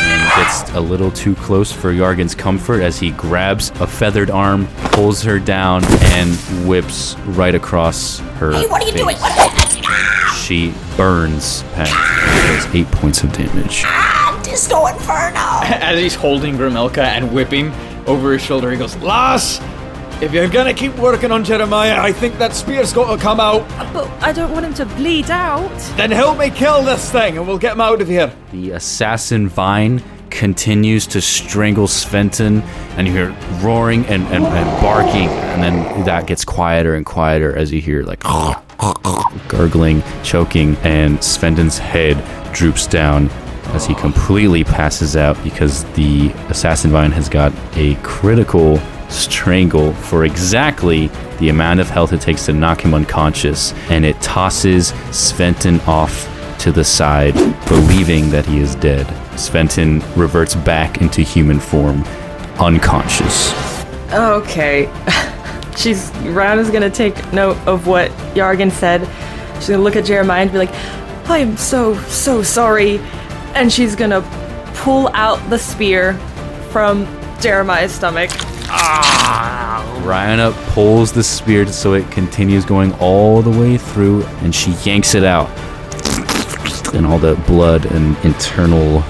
and gets a little too close for Yargan's comfort as he grabs a feathered arm, pulls her down, and whips right across her. Hey, what are you face. doing? What She burns Pat. Does eight points of damage. Ah, Disco Inferno. <laughs> As he's holding Gramelka and whipping over his shoulder, he goes, Lass, if you're gonna keep working on Jeremiah, I think that spear's got to come out. But I don't want him to bleed out. Then help me kill this thing and we'll get him out of here. The assassin vine continues to strangle Sventon, and you hear roaring and, and, and barking, and then that gets quieter and quieter as you hear like <laughs> gurgling, choking, and Sventon's head droops down as he completely passes out because the assassin vine has got a critical strangle for exactly the amount of health it takes to knock him unconscious, and it tosses Sventon off to the side, believing that he is dead. Sventon reverts back into human form, unconscious. Okay. <laughs> She's is gonna take note of what Yargan said. She's gonna look at Jeremiah and be like, I am so, so sorry. And she's gonna pull out the spear from Jeremiah's stomach. Ryana pulls the spear so it continues going all the way through, and she yanks it out. And all the blood and internal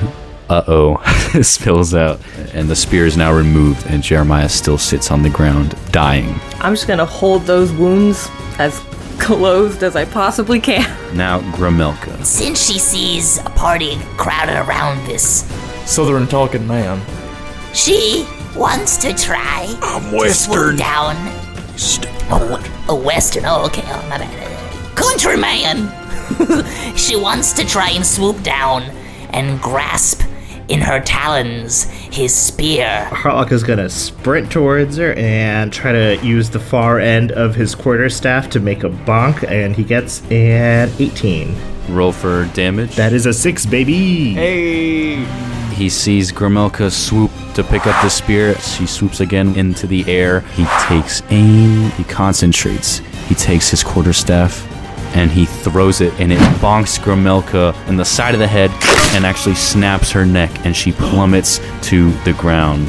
uh oh <laughs> spills out. And the spear is now removed, and Jeremiah still sits on the ground, dying. I'm just gonna hold those wounds as closed as I possibly can. Now, Gramelka. Since she sees a party crowded around this, Southern talking man. she wants to try I'm to Western. swoop down. Oh, a Western. Oh, okay. Oh, my bad. Countryman. <laughs> she wants to try and swoop down and grasp in her talons his spear. Harlock is gonna sprint towards her and try to use the far end of his quarterstaff to make a bonk, and he gets an 18. Roll for damage. That is a six, baby. Hey. He sees Gramelka swoop to pick up the spear. She swoops again into the air. He takes aim. He concentrates. He takes his quarterstaff and he throws it, and it bonks Gramelka in the side of the head and actually snaps her neck, and she plummets to the ground.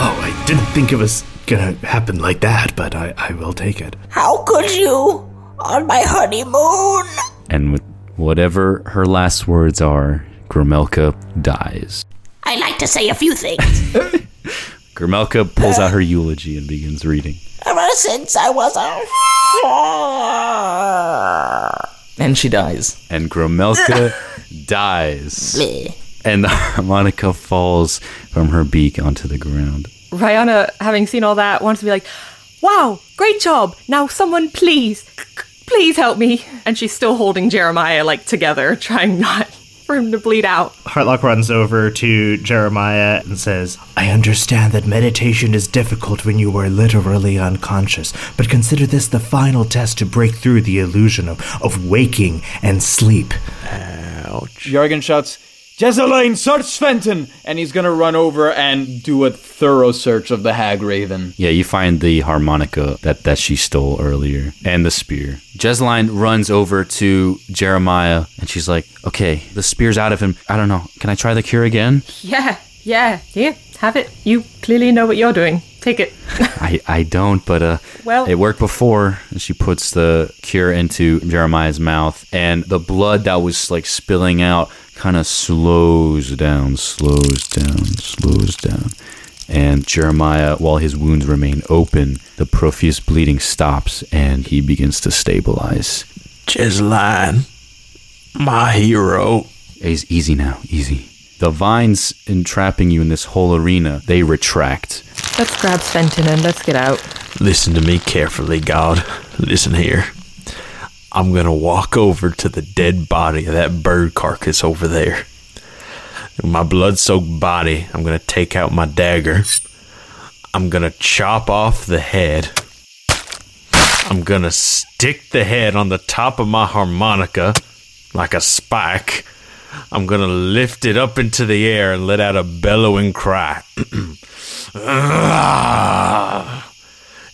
Oh, I didn't think it was gonna happen like that, but I, I will take it. How could you on my honeymoon? And with whatever her last words are, Gramelka dies. I like to say a few things. <laughs> Gramelka pulls out her eulogy and begins reading. Ever since I was a. And she dies. And Gramelka <laughs> dies. Bleh. And <laughs> the harmonica falls from her beak onto the ground. Rihanna, having seen all that, wants to be like, wow, great job. Now someone please, please help me. And she's still holding Jeremiah like together, trying not for him to bleed out. Hartlock runs over to Jeremiah and says, I understand that meditation is difficult when you are literally unconscious, but consider this the final test to break through the illusion of, of waking and sleep. Ouch. Jorgen shouts, Jezeline, search Sventon! And he's gonna run over and do a thorough search of the Hag Raven. Yeah, you find the harmonica that, that she stole earlier and the spear. Jesline runs over to Jeremiah and she's like, okay, the spear's out of him. I don't know. Can I try the cure again? Yeah, yeah, here, have it. You clearly know what you're doing. Take it. <laughs> I, I don't, but uh, Well- it worked before. And she puts the cure into Jeremiah's mouth, and the blood that was like spilling out kind of slows down, slows down, slows down. And Jeremiah, while his wounds remain open, the profuse bleeding stops and he begins to stabilize. Jesline, my hero. He's easy now, easy. The vines entrapping you in this whole arena, they retract. Let's grab Sventon and let's get out. Listen to me carefully, God. Listen here. I'm gonna walk over to the dead body of that bird carcass over there. My blood soaked body, I'm gonna take out my dagger. I'm gonna chop off the head. I'm gonna stick the head on the top of my harmonica like a spike. I'm gonna lift it up into the air and let out a bellowing cry. <clears throat> Ah!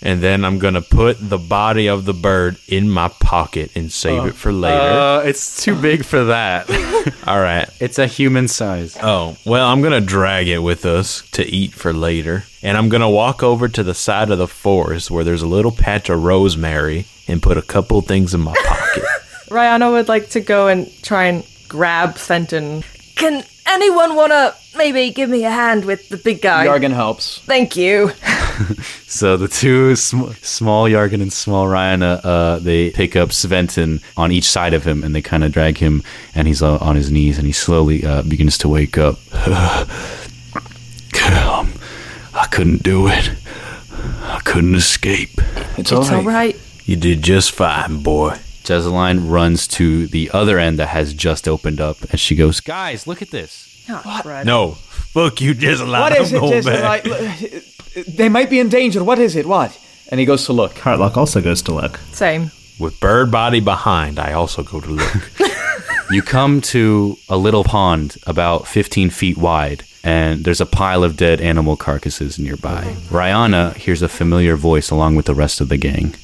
And then I'm gonna put the body of the bird in my pocket and save it for later. Uh, it's too big for that. <laughs> All right. It's a human size. Oh, well, I'm going to drag it with us to eat for later. And I'm going to walk over to the side of the forest where there's a little patch of rosemary and put a couple things in my pocket. <laughs> Rihanna would like to go and try and grab Fenton. Can anyone want to maybe give me a hand with the big guy? Yargan helps. Thank you. <laughs> So the two sm- small Yargan and small Ryana, uh, they pick up Sventon on each side of him and they kind of drag him, and he's uh, on his knees and he slowly uh, begins to wake up. <sighs> Um, I couldn't do it. I couldn't escape. It's, It's all right. You did just fine, boy. Jezeline runs to the other end that has just opened up, and she goes, "Guys, look at this." Oh, Fred. No. Fuck you, Jezeline. What is I'm it, going Jason? back. Like, they might be in danger. What is it? What? And he goes to look. Heartlock also goes to look. Same. With bird body behind, I also go to look. <laughs> You come to a little pond about 15 feet wide, and there's a pile of dead animal carcasses nearby. Rihanna hears a familiar voice along with the rest of the gang.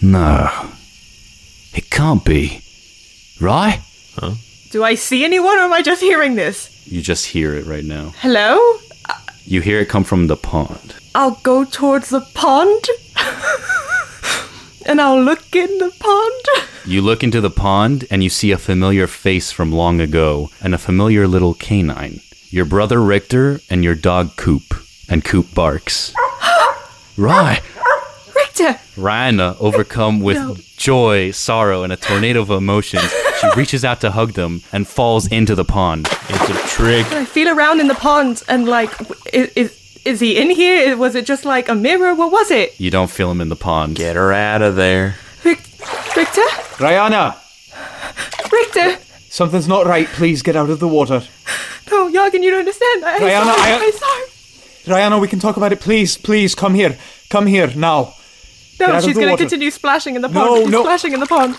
No, it can't be. Right? Huh? Do I see anyone or am I just hearing this? You just hear it right now. Hello? You hear it come from the pond. I'll go towards the pond. and I'll look in the pond. You look into the pond and you see a familiar face from long ago and a familiar little canine. Your brother Richter and your dog Coop. And Coop barks. <gasps> right. Richter! Rihanna, uh, overcome <laughs> with No. joy, sorrow, and a tornado of emotions, she <laughs> reaches out to hug them and falls into the pond. It's a trick. I feel around in the pond and like, is, is, is he in here? Was it just like a mirror? What was it? You don't feel him in the pond. Get her out of there. Richter? Rihanna, Richter! something's not right. Please get out of the water. No, Jorgen, you don't understand. I, Rihanna, sorry, I- I'm sorry. Rihanna, we can talk about it. Please, please, come here. Come here now. Get No, she's gonna continue splashing in the No, pond. She's no. splashing in the pond.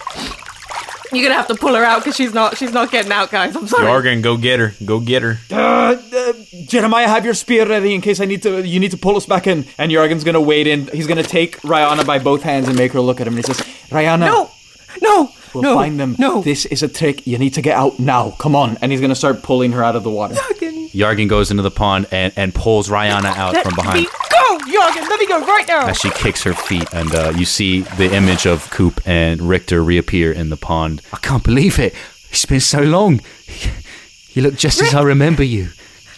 You're gonna have to pull her out because she's not. She's not getting out, guys. I'm sorry. Jorgen, go get her. Go get her. Uh, uh, Jeremiah, have your spear ready in case I need to. You need to pull us back in. And Jorgen's gonna wade in. He's gonna take Rihanna by both hands and make her look at him. And he says, "Rihanna, No, no, we'll no, find them. no. this is a trick. You need to get out now. Come on." And he's gonna start pulling her out of the water. Yargin goes into the pond and, and pulls Rihanna out Let from me behind go, Jorgen. Let me go right now. as she kicks her feet, and uh, you see the image of Coop and Richter reappear in the pond. I can't believe it. It's been so long. <laughs> You look just as I remember you,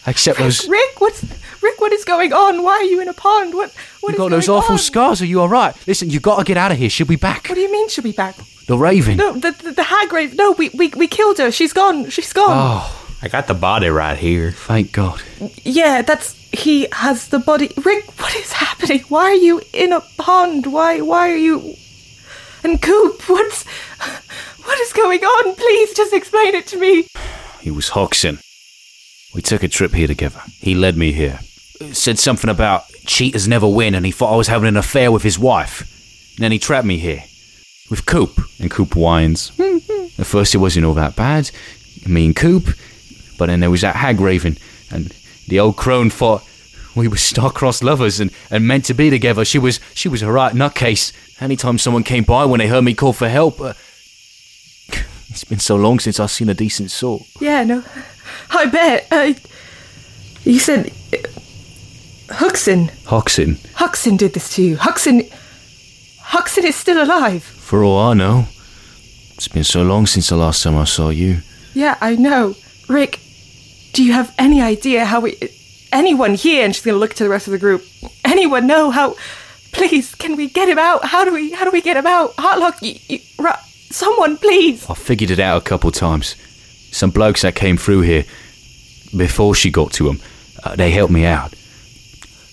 except those. <laughs> Rick, what's Rick? What is going on? Why are you in a pond? What? What You is got those going awful on? scars. Are you all right? Listen, you got to get out of here. She'll be back. What do you mean she'll be back? The Raven. No, the the, the hag raven. No, we, we we killed her. She's gone. She's gone. Oh, I got the body right here. thank God. Yeah, that's he has the body. Rick, what is happening? Why are you in a pond? Why why are you? And Coop, what's what is going on? Please just explain it to me. He was Hoxton. We took a trip here together. He led me here. Said something about cheaters never win, and he thought I was having an affair with his wife. And then he trapped me here. With Coop. And Coop whines. <laughs> At first, it wasn't all that bad. Me and Coop. But then there was that hag raven, and the old crone thought we were star-crossed lovers and, and meant to be together. She was she was a right nutcase. Anytime someone came by when they heard me call for help, uh, <laughs> it's been so long since I've seen a decent sort. Yeah, no, I bet. I, you said uh, Huxon. Hoxton, Huxon did this to you. Huxon. Huxon is still alive. for all I know, it's been so long since the last time I saw you. Yeah, I know. Rick, do you have any idea how we. Anyone here, and she's gonna look to the rest of the group. Anyone know how. Please, can we get him out? How do we. How do we get him out? Heartlock, you, someone, please. I figured it out a couple times. Some blokes that came through here before she got to them, uh, they helped me out.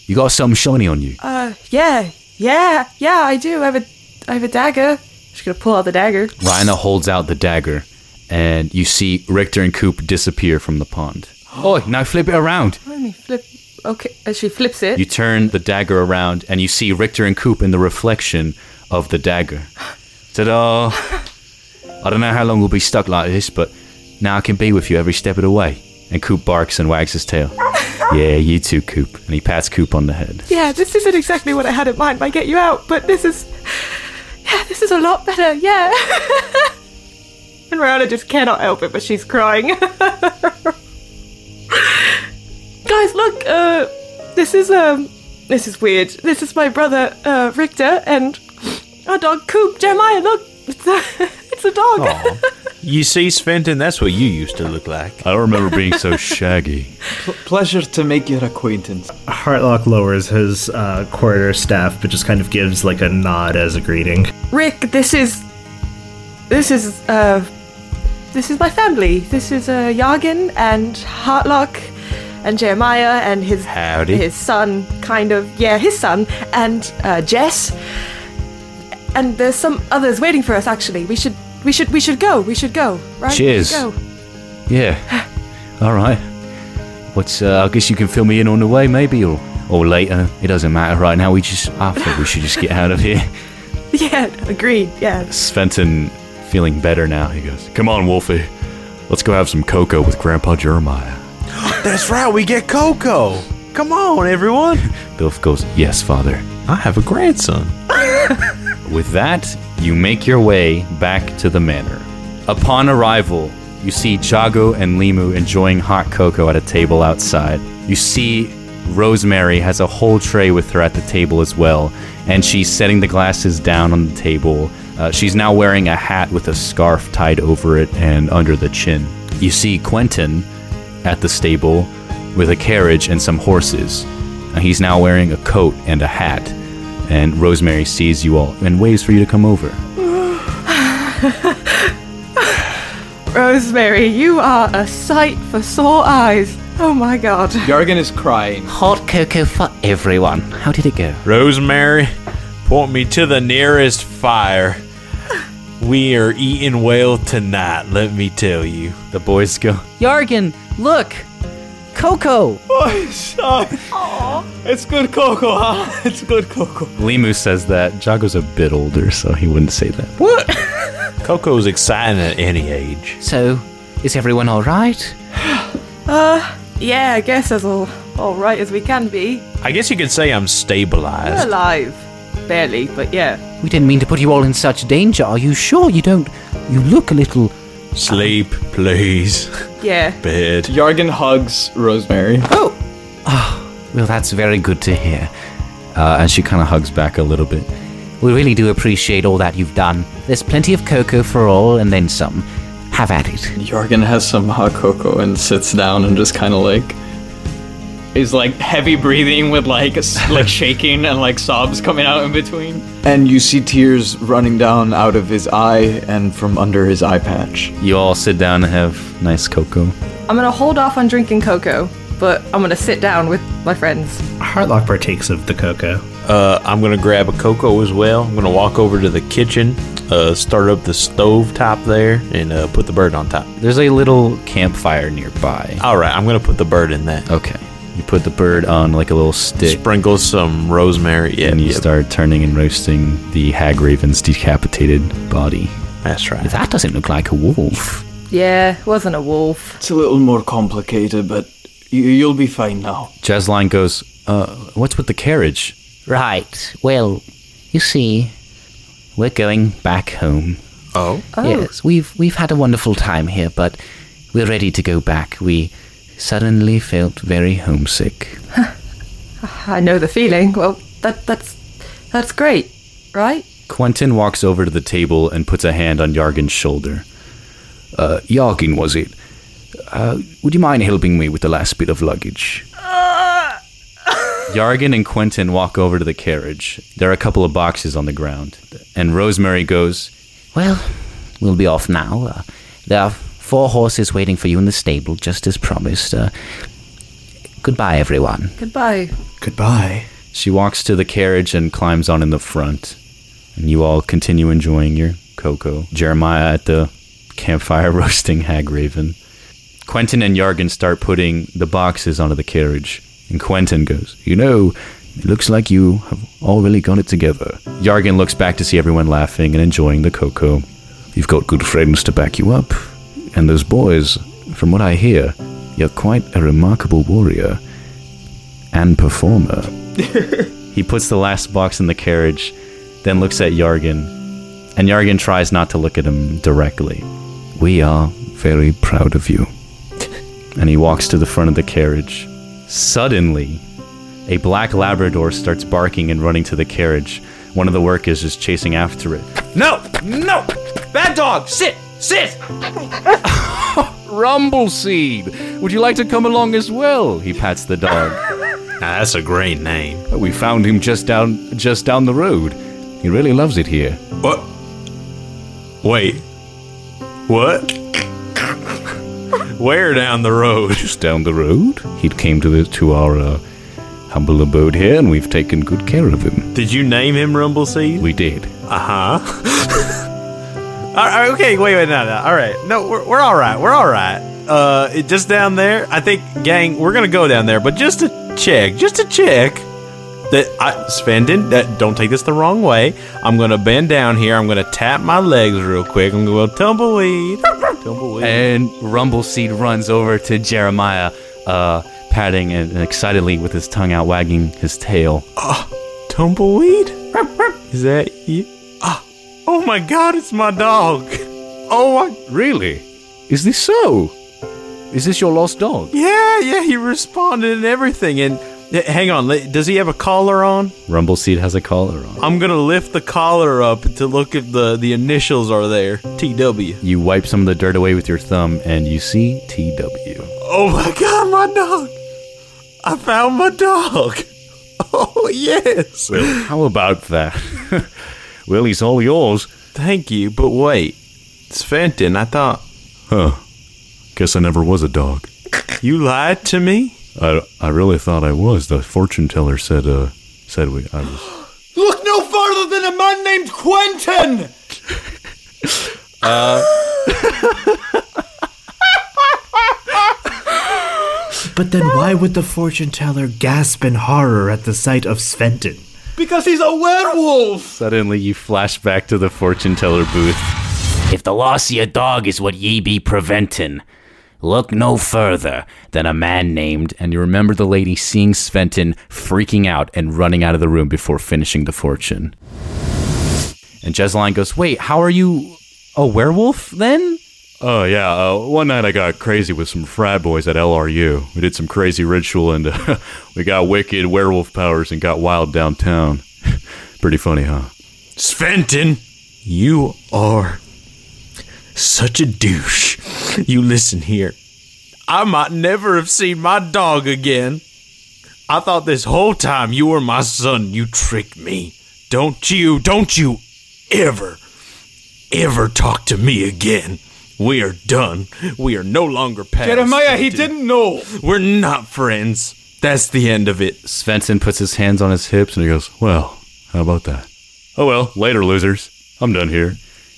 You got something shiny on you. Uh, yeah, yeah, yeah, I do. I have a. I have a dagger. She's gonna pull out the dagger. Rhina holds out the dagger, and you see Richter and Coop disappear from the pond. Oh, now flip it around. Let me flip. Okay, as she flips it. You turn the dagger around, and you see Richter and Coop in the reflection of the dagger. <gasps> Ta-da! <laughs> I don't know how long we'll be stuck like this, but now I can be with you every step of the way. And Coop barks and wags his tail. <laughs> yeah, you too, Coop. And he pats Coop on the head. yeah, this isn't exactly what I had in mind by get you out, but this is. Yeah, this is a lot better. Yeah. <laughs> and Rihanna just cannot help it, but she's crying. <laughs> Guys, look. Uh, this is um, this is weird. This is my brother uh, Richter and our dog Coop. Jeremiah, look. It's a, <laughs> it's a dog. <laughs> You see, Sventon, that's what you used to look like. I don't remember being so shaggy. P- pleasure to make your acquaintance. Heartlock lowers his uh, quarter staff, but just kind of gives like a nod as a greeting. Rick, this is this is uh this is my family. This is uh Yargin and Hartlock and Jeremiah and his Howdy. his son, kind of yeah, his son and uh, Jess. And there's some others waiting for us. Actually, we should we should we should go. We should go. Right? Cheers. Go. Yeah. <sighs> All right. What's? Uh, I guess you can fill me in on the way, maybe, or or later. It doesn't matter right now. We just. I think we should just get out of here. <laughs> Yeah, agreed. Yeah. Sventon, feeling better now, he goes, "Come on, Wolfie. Let's go have some cocoa with Grandpa Jeremiah." <gasps> That's right, we get cocoa. Come on, everyone. <laughs> Bilf goes, "Yes, father." I have a grandson. <laughs> With that, you make your way back to the manor. Upon arrival, you see Jago and Limu enjoying hot cocoa at a table outside. You see Rosemary has a whole tray with her at the table as well, and she's setting the glasses down on the table. Uh, she's now wearing a hat with a scarf tied over it and under the chin. You see Quentin at the stable with a carriage and some horses. Uh, he's now wearing a coat and a hat, and Rosemary sees you all and waves for you to come over. <sighs> Rosemary, you are a sight for sore eyes. Oh my god. Jorgen is crying. Hot cocoa for everyone. How did it go? Rosemary, point me to the nearest fire. We are eating well tonight, let me tell you. The boys go, Yargan, look! Coco! Oh, sorry. It's good Coco, huh? It's good Coco. Limu says that. Jago's a bit older, so he wouldn't say that. What? <laughs> Coco's exciting at any age. So, is everyone alright? <sighs> Uh, yeah, I guess as all, all right as we can be. I guess you could say I'm We're stabilized. alive. Barely, but yeah. We didn't mean to put you all in such danger. Are you sure you don't. You look a little. Sleep, please. Yeah. Bed. Jargon hugs Rosemary. Oh! Well, that's very good to hear. Uh, and she kind of hugs back a little bit. We really do appreciate all that you've done. There's plenty of cocoa for all, and then some. Have at it. Jorgen has some hot cocoa and sits down and just kind of like is like heavy breathing with like like <laughs> shaking and like sobs coming out in between. And you see tears running down out of his eye and from under his eye patch. You all sit down and have nice cocoa. I'm gonna hold off on drinking cocoa, but I'm gonna sit down with my friends. Heartlock partakes of the cocoa. Uh, I'm gonna grab a cocoa as well. I'm gonna walk over to the kitchen, uh, start up the stove top there, and uh, put the bird on top. There's a little campfire nearby. All right, I'm gonna put the bird in that. Okay. You put the bird on like a little stick. Sprinkle some rosemary. Yeah, and you yep. start turning and roasting the hag raven's decapitated body. That's right. That doesn't look like a wolf. Yeah, wasn't a wolf. It's a little more complicated, but you, you'll be fine now. Jazzline goes, uh, what's with the carriage? Right. Well, you see, we're going back home. Oh. Yes, we've we've had a wonderful time here, but we're ready to go back. We suddenly felt very homesick. <laughs> I know the feeling. Well, that that's that's great, right? Quentin walks over to the table and puts a hand on Yargin's shoulder. Uh, Yargin, was it? Uh, would you mind helping me with the last bit of luggage? <laughs> Yargin and Quentin walk over to the carriage. There are a couple of boxes on the ground. And Rosemary goes, Well, we'll be off now. Uh, there are four horses waiting for you in the stable, just as promised. Uh, goodbye, everyone. Goodbye. Goodbye. She walks to the carriage and climbs on in the front. And you all continue enjoying your cocoa. Jeremiah at the campfire <laughs> roasting Hag Raven. Quentin and Yargan start putting the boxes onto the carriage. And Quentin goes, You know, it looks like you have all really got it together. Yargan looks back to see everyone laughing and enjoying the cocoa. You've got good friends to back you up. And those boys, from what I hear, you're quite a remarkable warrior and performer. <laughs> he puts the last box in the carriage, then looks at Yargan, and Yargan tries not to look at him directly. We are very proud of you. <laughs> And he walks to the front of the carriage. Suddenly, a black Labrador starts barking and running to the carriage. One of the workers is chasing after it. No, no, bad dog, sit, sit. <laughs> Rumbleseed, would you like to come along as well? He pats the dog. <laughs> that's a great name. We found him just down just down the road. He really loves it here. What? Wait. What? Where down the road? Just down the road. He came to the to our uh, humble abode here, and we've taken good care of him. Did you name him Rumbleseed? We did. Uh huh. <laughs> all right, okay, wait, wait, no, no. All right, no, we're, we're all right. We're all right. Uh, it, just down there. I think, gang, we're gonna go down there, but just to check, just to check that I, Sventon, that don't take this the wrong way. I'm gonna bend down here. I'm gonna tap my legs real quick. I'm gonna go tumbleweed, tumbleweed. And Rumbleseed runs over to Jeremiah, uh, patting and, and excitedly with his tongue out, wagging his tail. Uh, Tumbleweed? <laughs> Is that you? Oh my God, it's my dog. Oh my. Really? Is this so? Is this your lost dog? Yeah, yeah, he responded and everything. And yeah, hang on, li- does he have a collar on? Rumbleseed has a collar on. I'm gonna lift the collar up to look if the the initials are there. TW. You wipe some of the dirt away with your thumb, and you see TW. Oh my God, my dog! I found my dog. <laughs> Oh yes. How about that? <laughs> well, he's all yours. Thank you, but wait, It's Sventon, I thought Huh. Guess I never was a dog. you lied to me. I, I really thought I was. The fortune teller said uh said we I was <gasps> Look no farther than a man named Quentin! Uh, <laughs> But then why would the fortune teller gasp in horror at the sight of Sventon? Because he's a werewolf! Suddenly, you flash back to the fortune teller booth. If the loss of your dog is what ye be preventing, look no further than a man named. And you remember the lady seeing Sventon freaking out and running out of the room before finishing the fortune. And Jesline goes, Wait, how are you a werewolf then? Oh yeah, uh, one night I got crazy with some frat boys at LRU. We did some crazy ritual and uh, <laughs> we got wicked werewolf powers and got wild downtown. <laughs> Pretty funny, huh? Sventon, you are such a douche. You listen here. I might never have seen my dog again. I thought this whole time you were my son. You tricked me. Don't you, don't you ever, ever talk to me again. We are done. We are no longer pals. Jeremiah, he didn't know! We're not friends. That's the end of it. Sventon puts his hands on his hips and he goes, Well, how about that? Oh well, later, losers. I'm done here.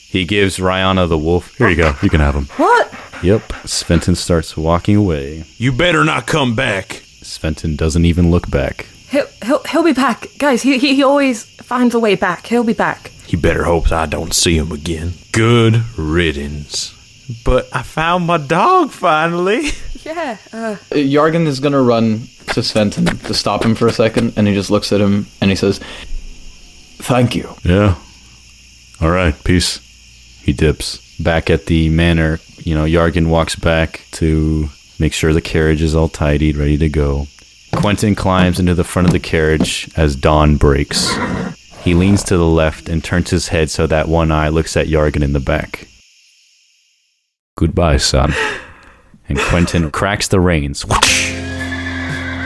He gives Rihanna the wolf. Here you go. You can have him. What? Yep. Sventon starts walking away. You better not come back. Sventon doesn't even look back. He'll, he'll, he'll be back. Guys, he, he, he always finds a way back. He'll be back. He better hope I don't see him again. Good riddance. But I found my dog finally. <laughs> Yeah. Uh, Yargan is gonna run to Sventon to stop him for a second, and he just looks at him and he says, Thank you. Yeah. All right, peace. He dips. Back at the manor, you know, Yargan walks back to make sure the carriage is all tidied, ready to go. Quentin climbs into the front of the carriage as dawn breaks. He leans to the left and turns his head so that one eye looks at Yargan in the back. Goodbye, son. And Quentin cracks the reins.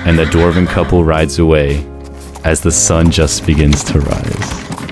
And the dwarven couple rides away as the sun just begins to rise.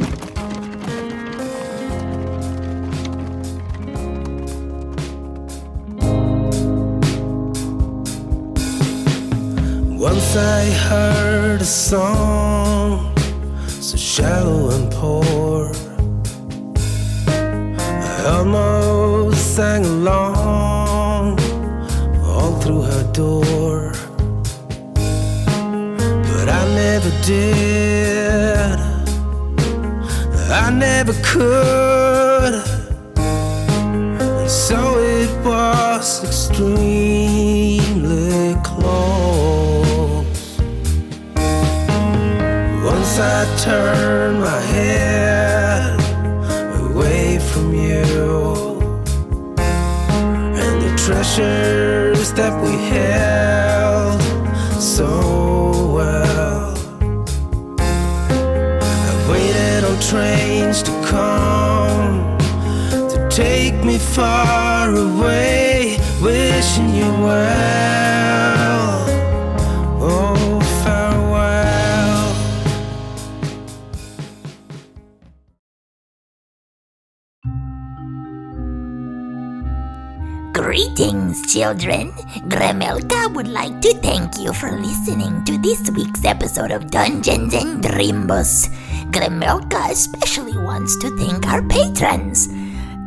Episode of Dungeons and Drimbus. Gramelka especially wants to thank our patrons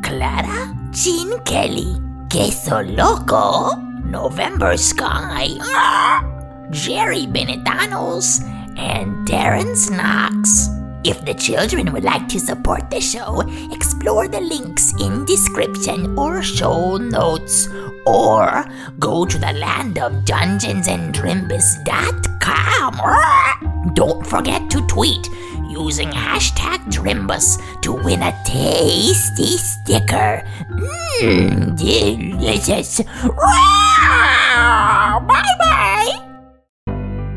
Clara Jean Kelly, Queso Loco, November Sky, Jerry Benetanos, and Terrence Knox. If the children would like to support the show, explore the links in description or show notes, or go to the land of dungeons Don't forget to tweet using hashtag Drimbus to win a tasty sticker. Mmm, delicious. Bye bye.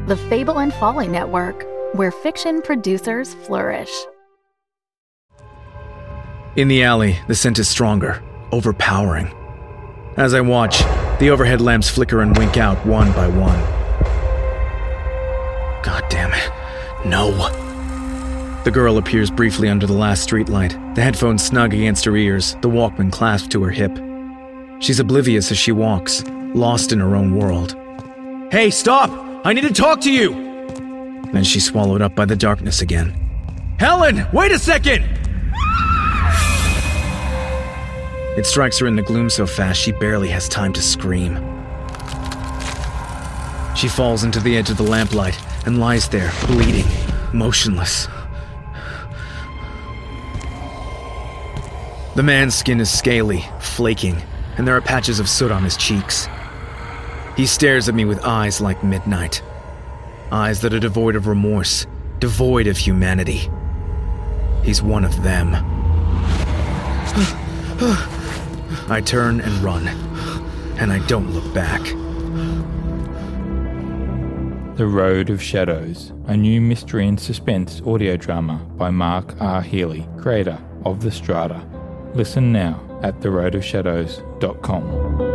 The Fable and Folly Network, where fiction producers flourish. In the alley, the scent is stronger, overpowering. As I watch, the overhead lamps flicker and wink out one by one. God damn it. No. The girl appears briefly under the last streetlight, the headphones snug against her ears, the Walkman clasped to her hip. She's oblivious as she walks, lost in her own world. Hey, stop! I need to talk to you! Then she's swallowed up by the darkness again. Helen, wait a second! It strikes her in the gloom so fast she barely has time to scream. She falls into the edge of the lamplight and lies there, bleeding, motionless. The man's skin is scaly, flaking, and there are patches of soot on his cheeks. He stares at me with eyes like midnight. Eyes that are devoid of remorse, devoid of humanity. He's one of them. I turn and run, and I don't look back. The Road of Shadows, a new mystery and suspense audio drama by Mark R. Healy, creator of The Strata. Listen now at theroadofshadows.com.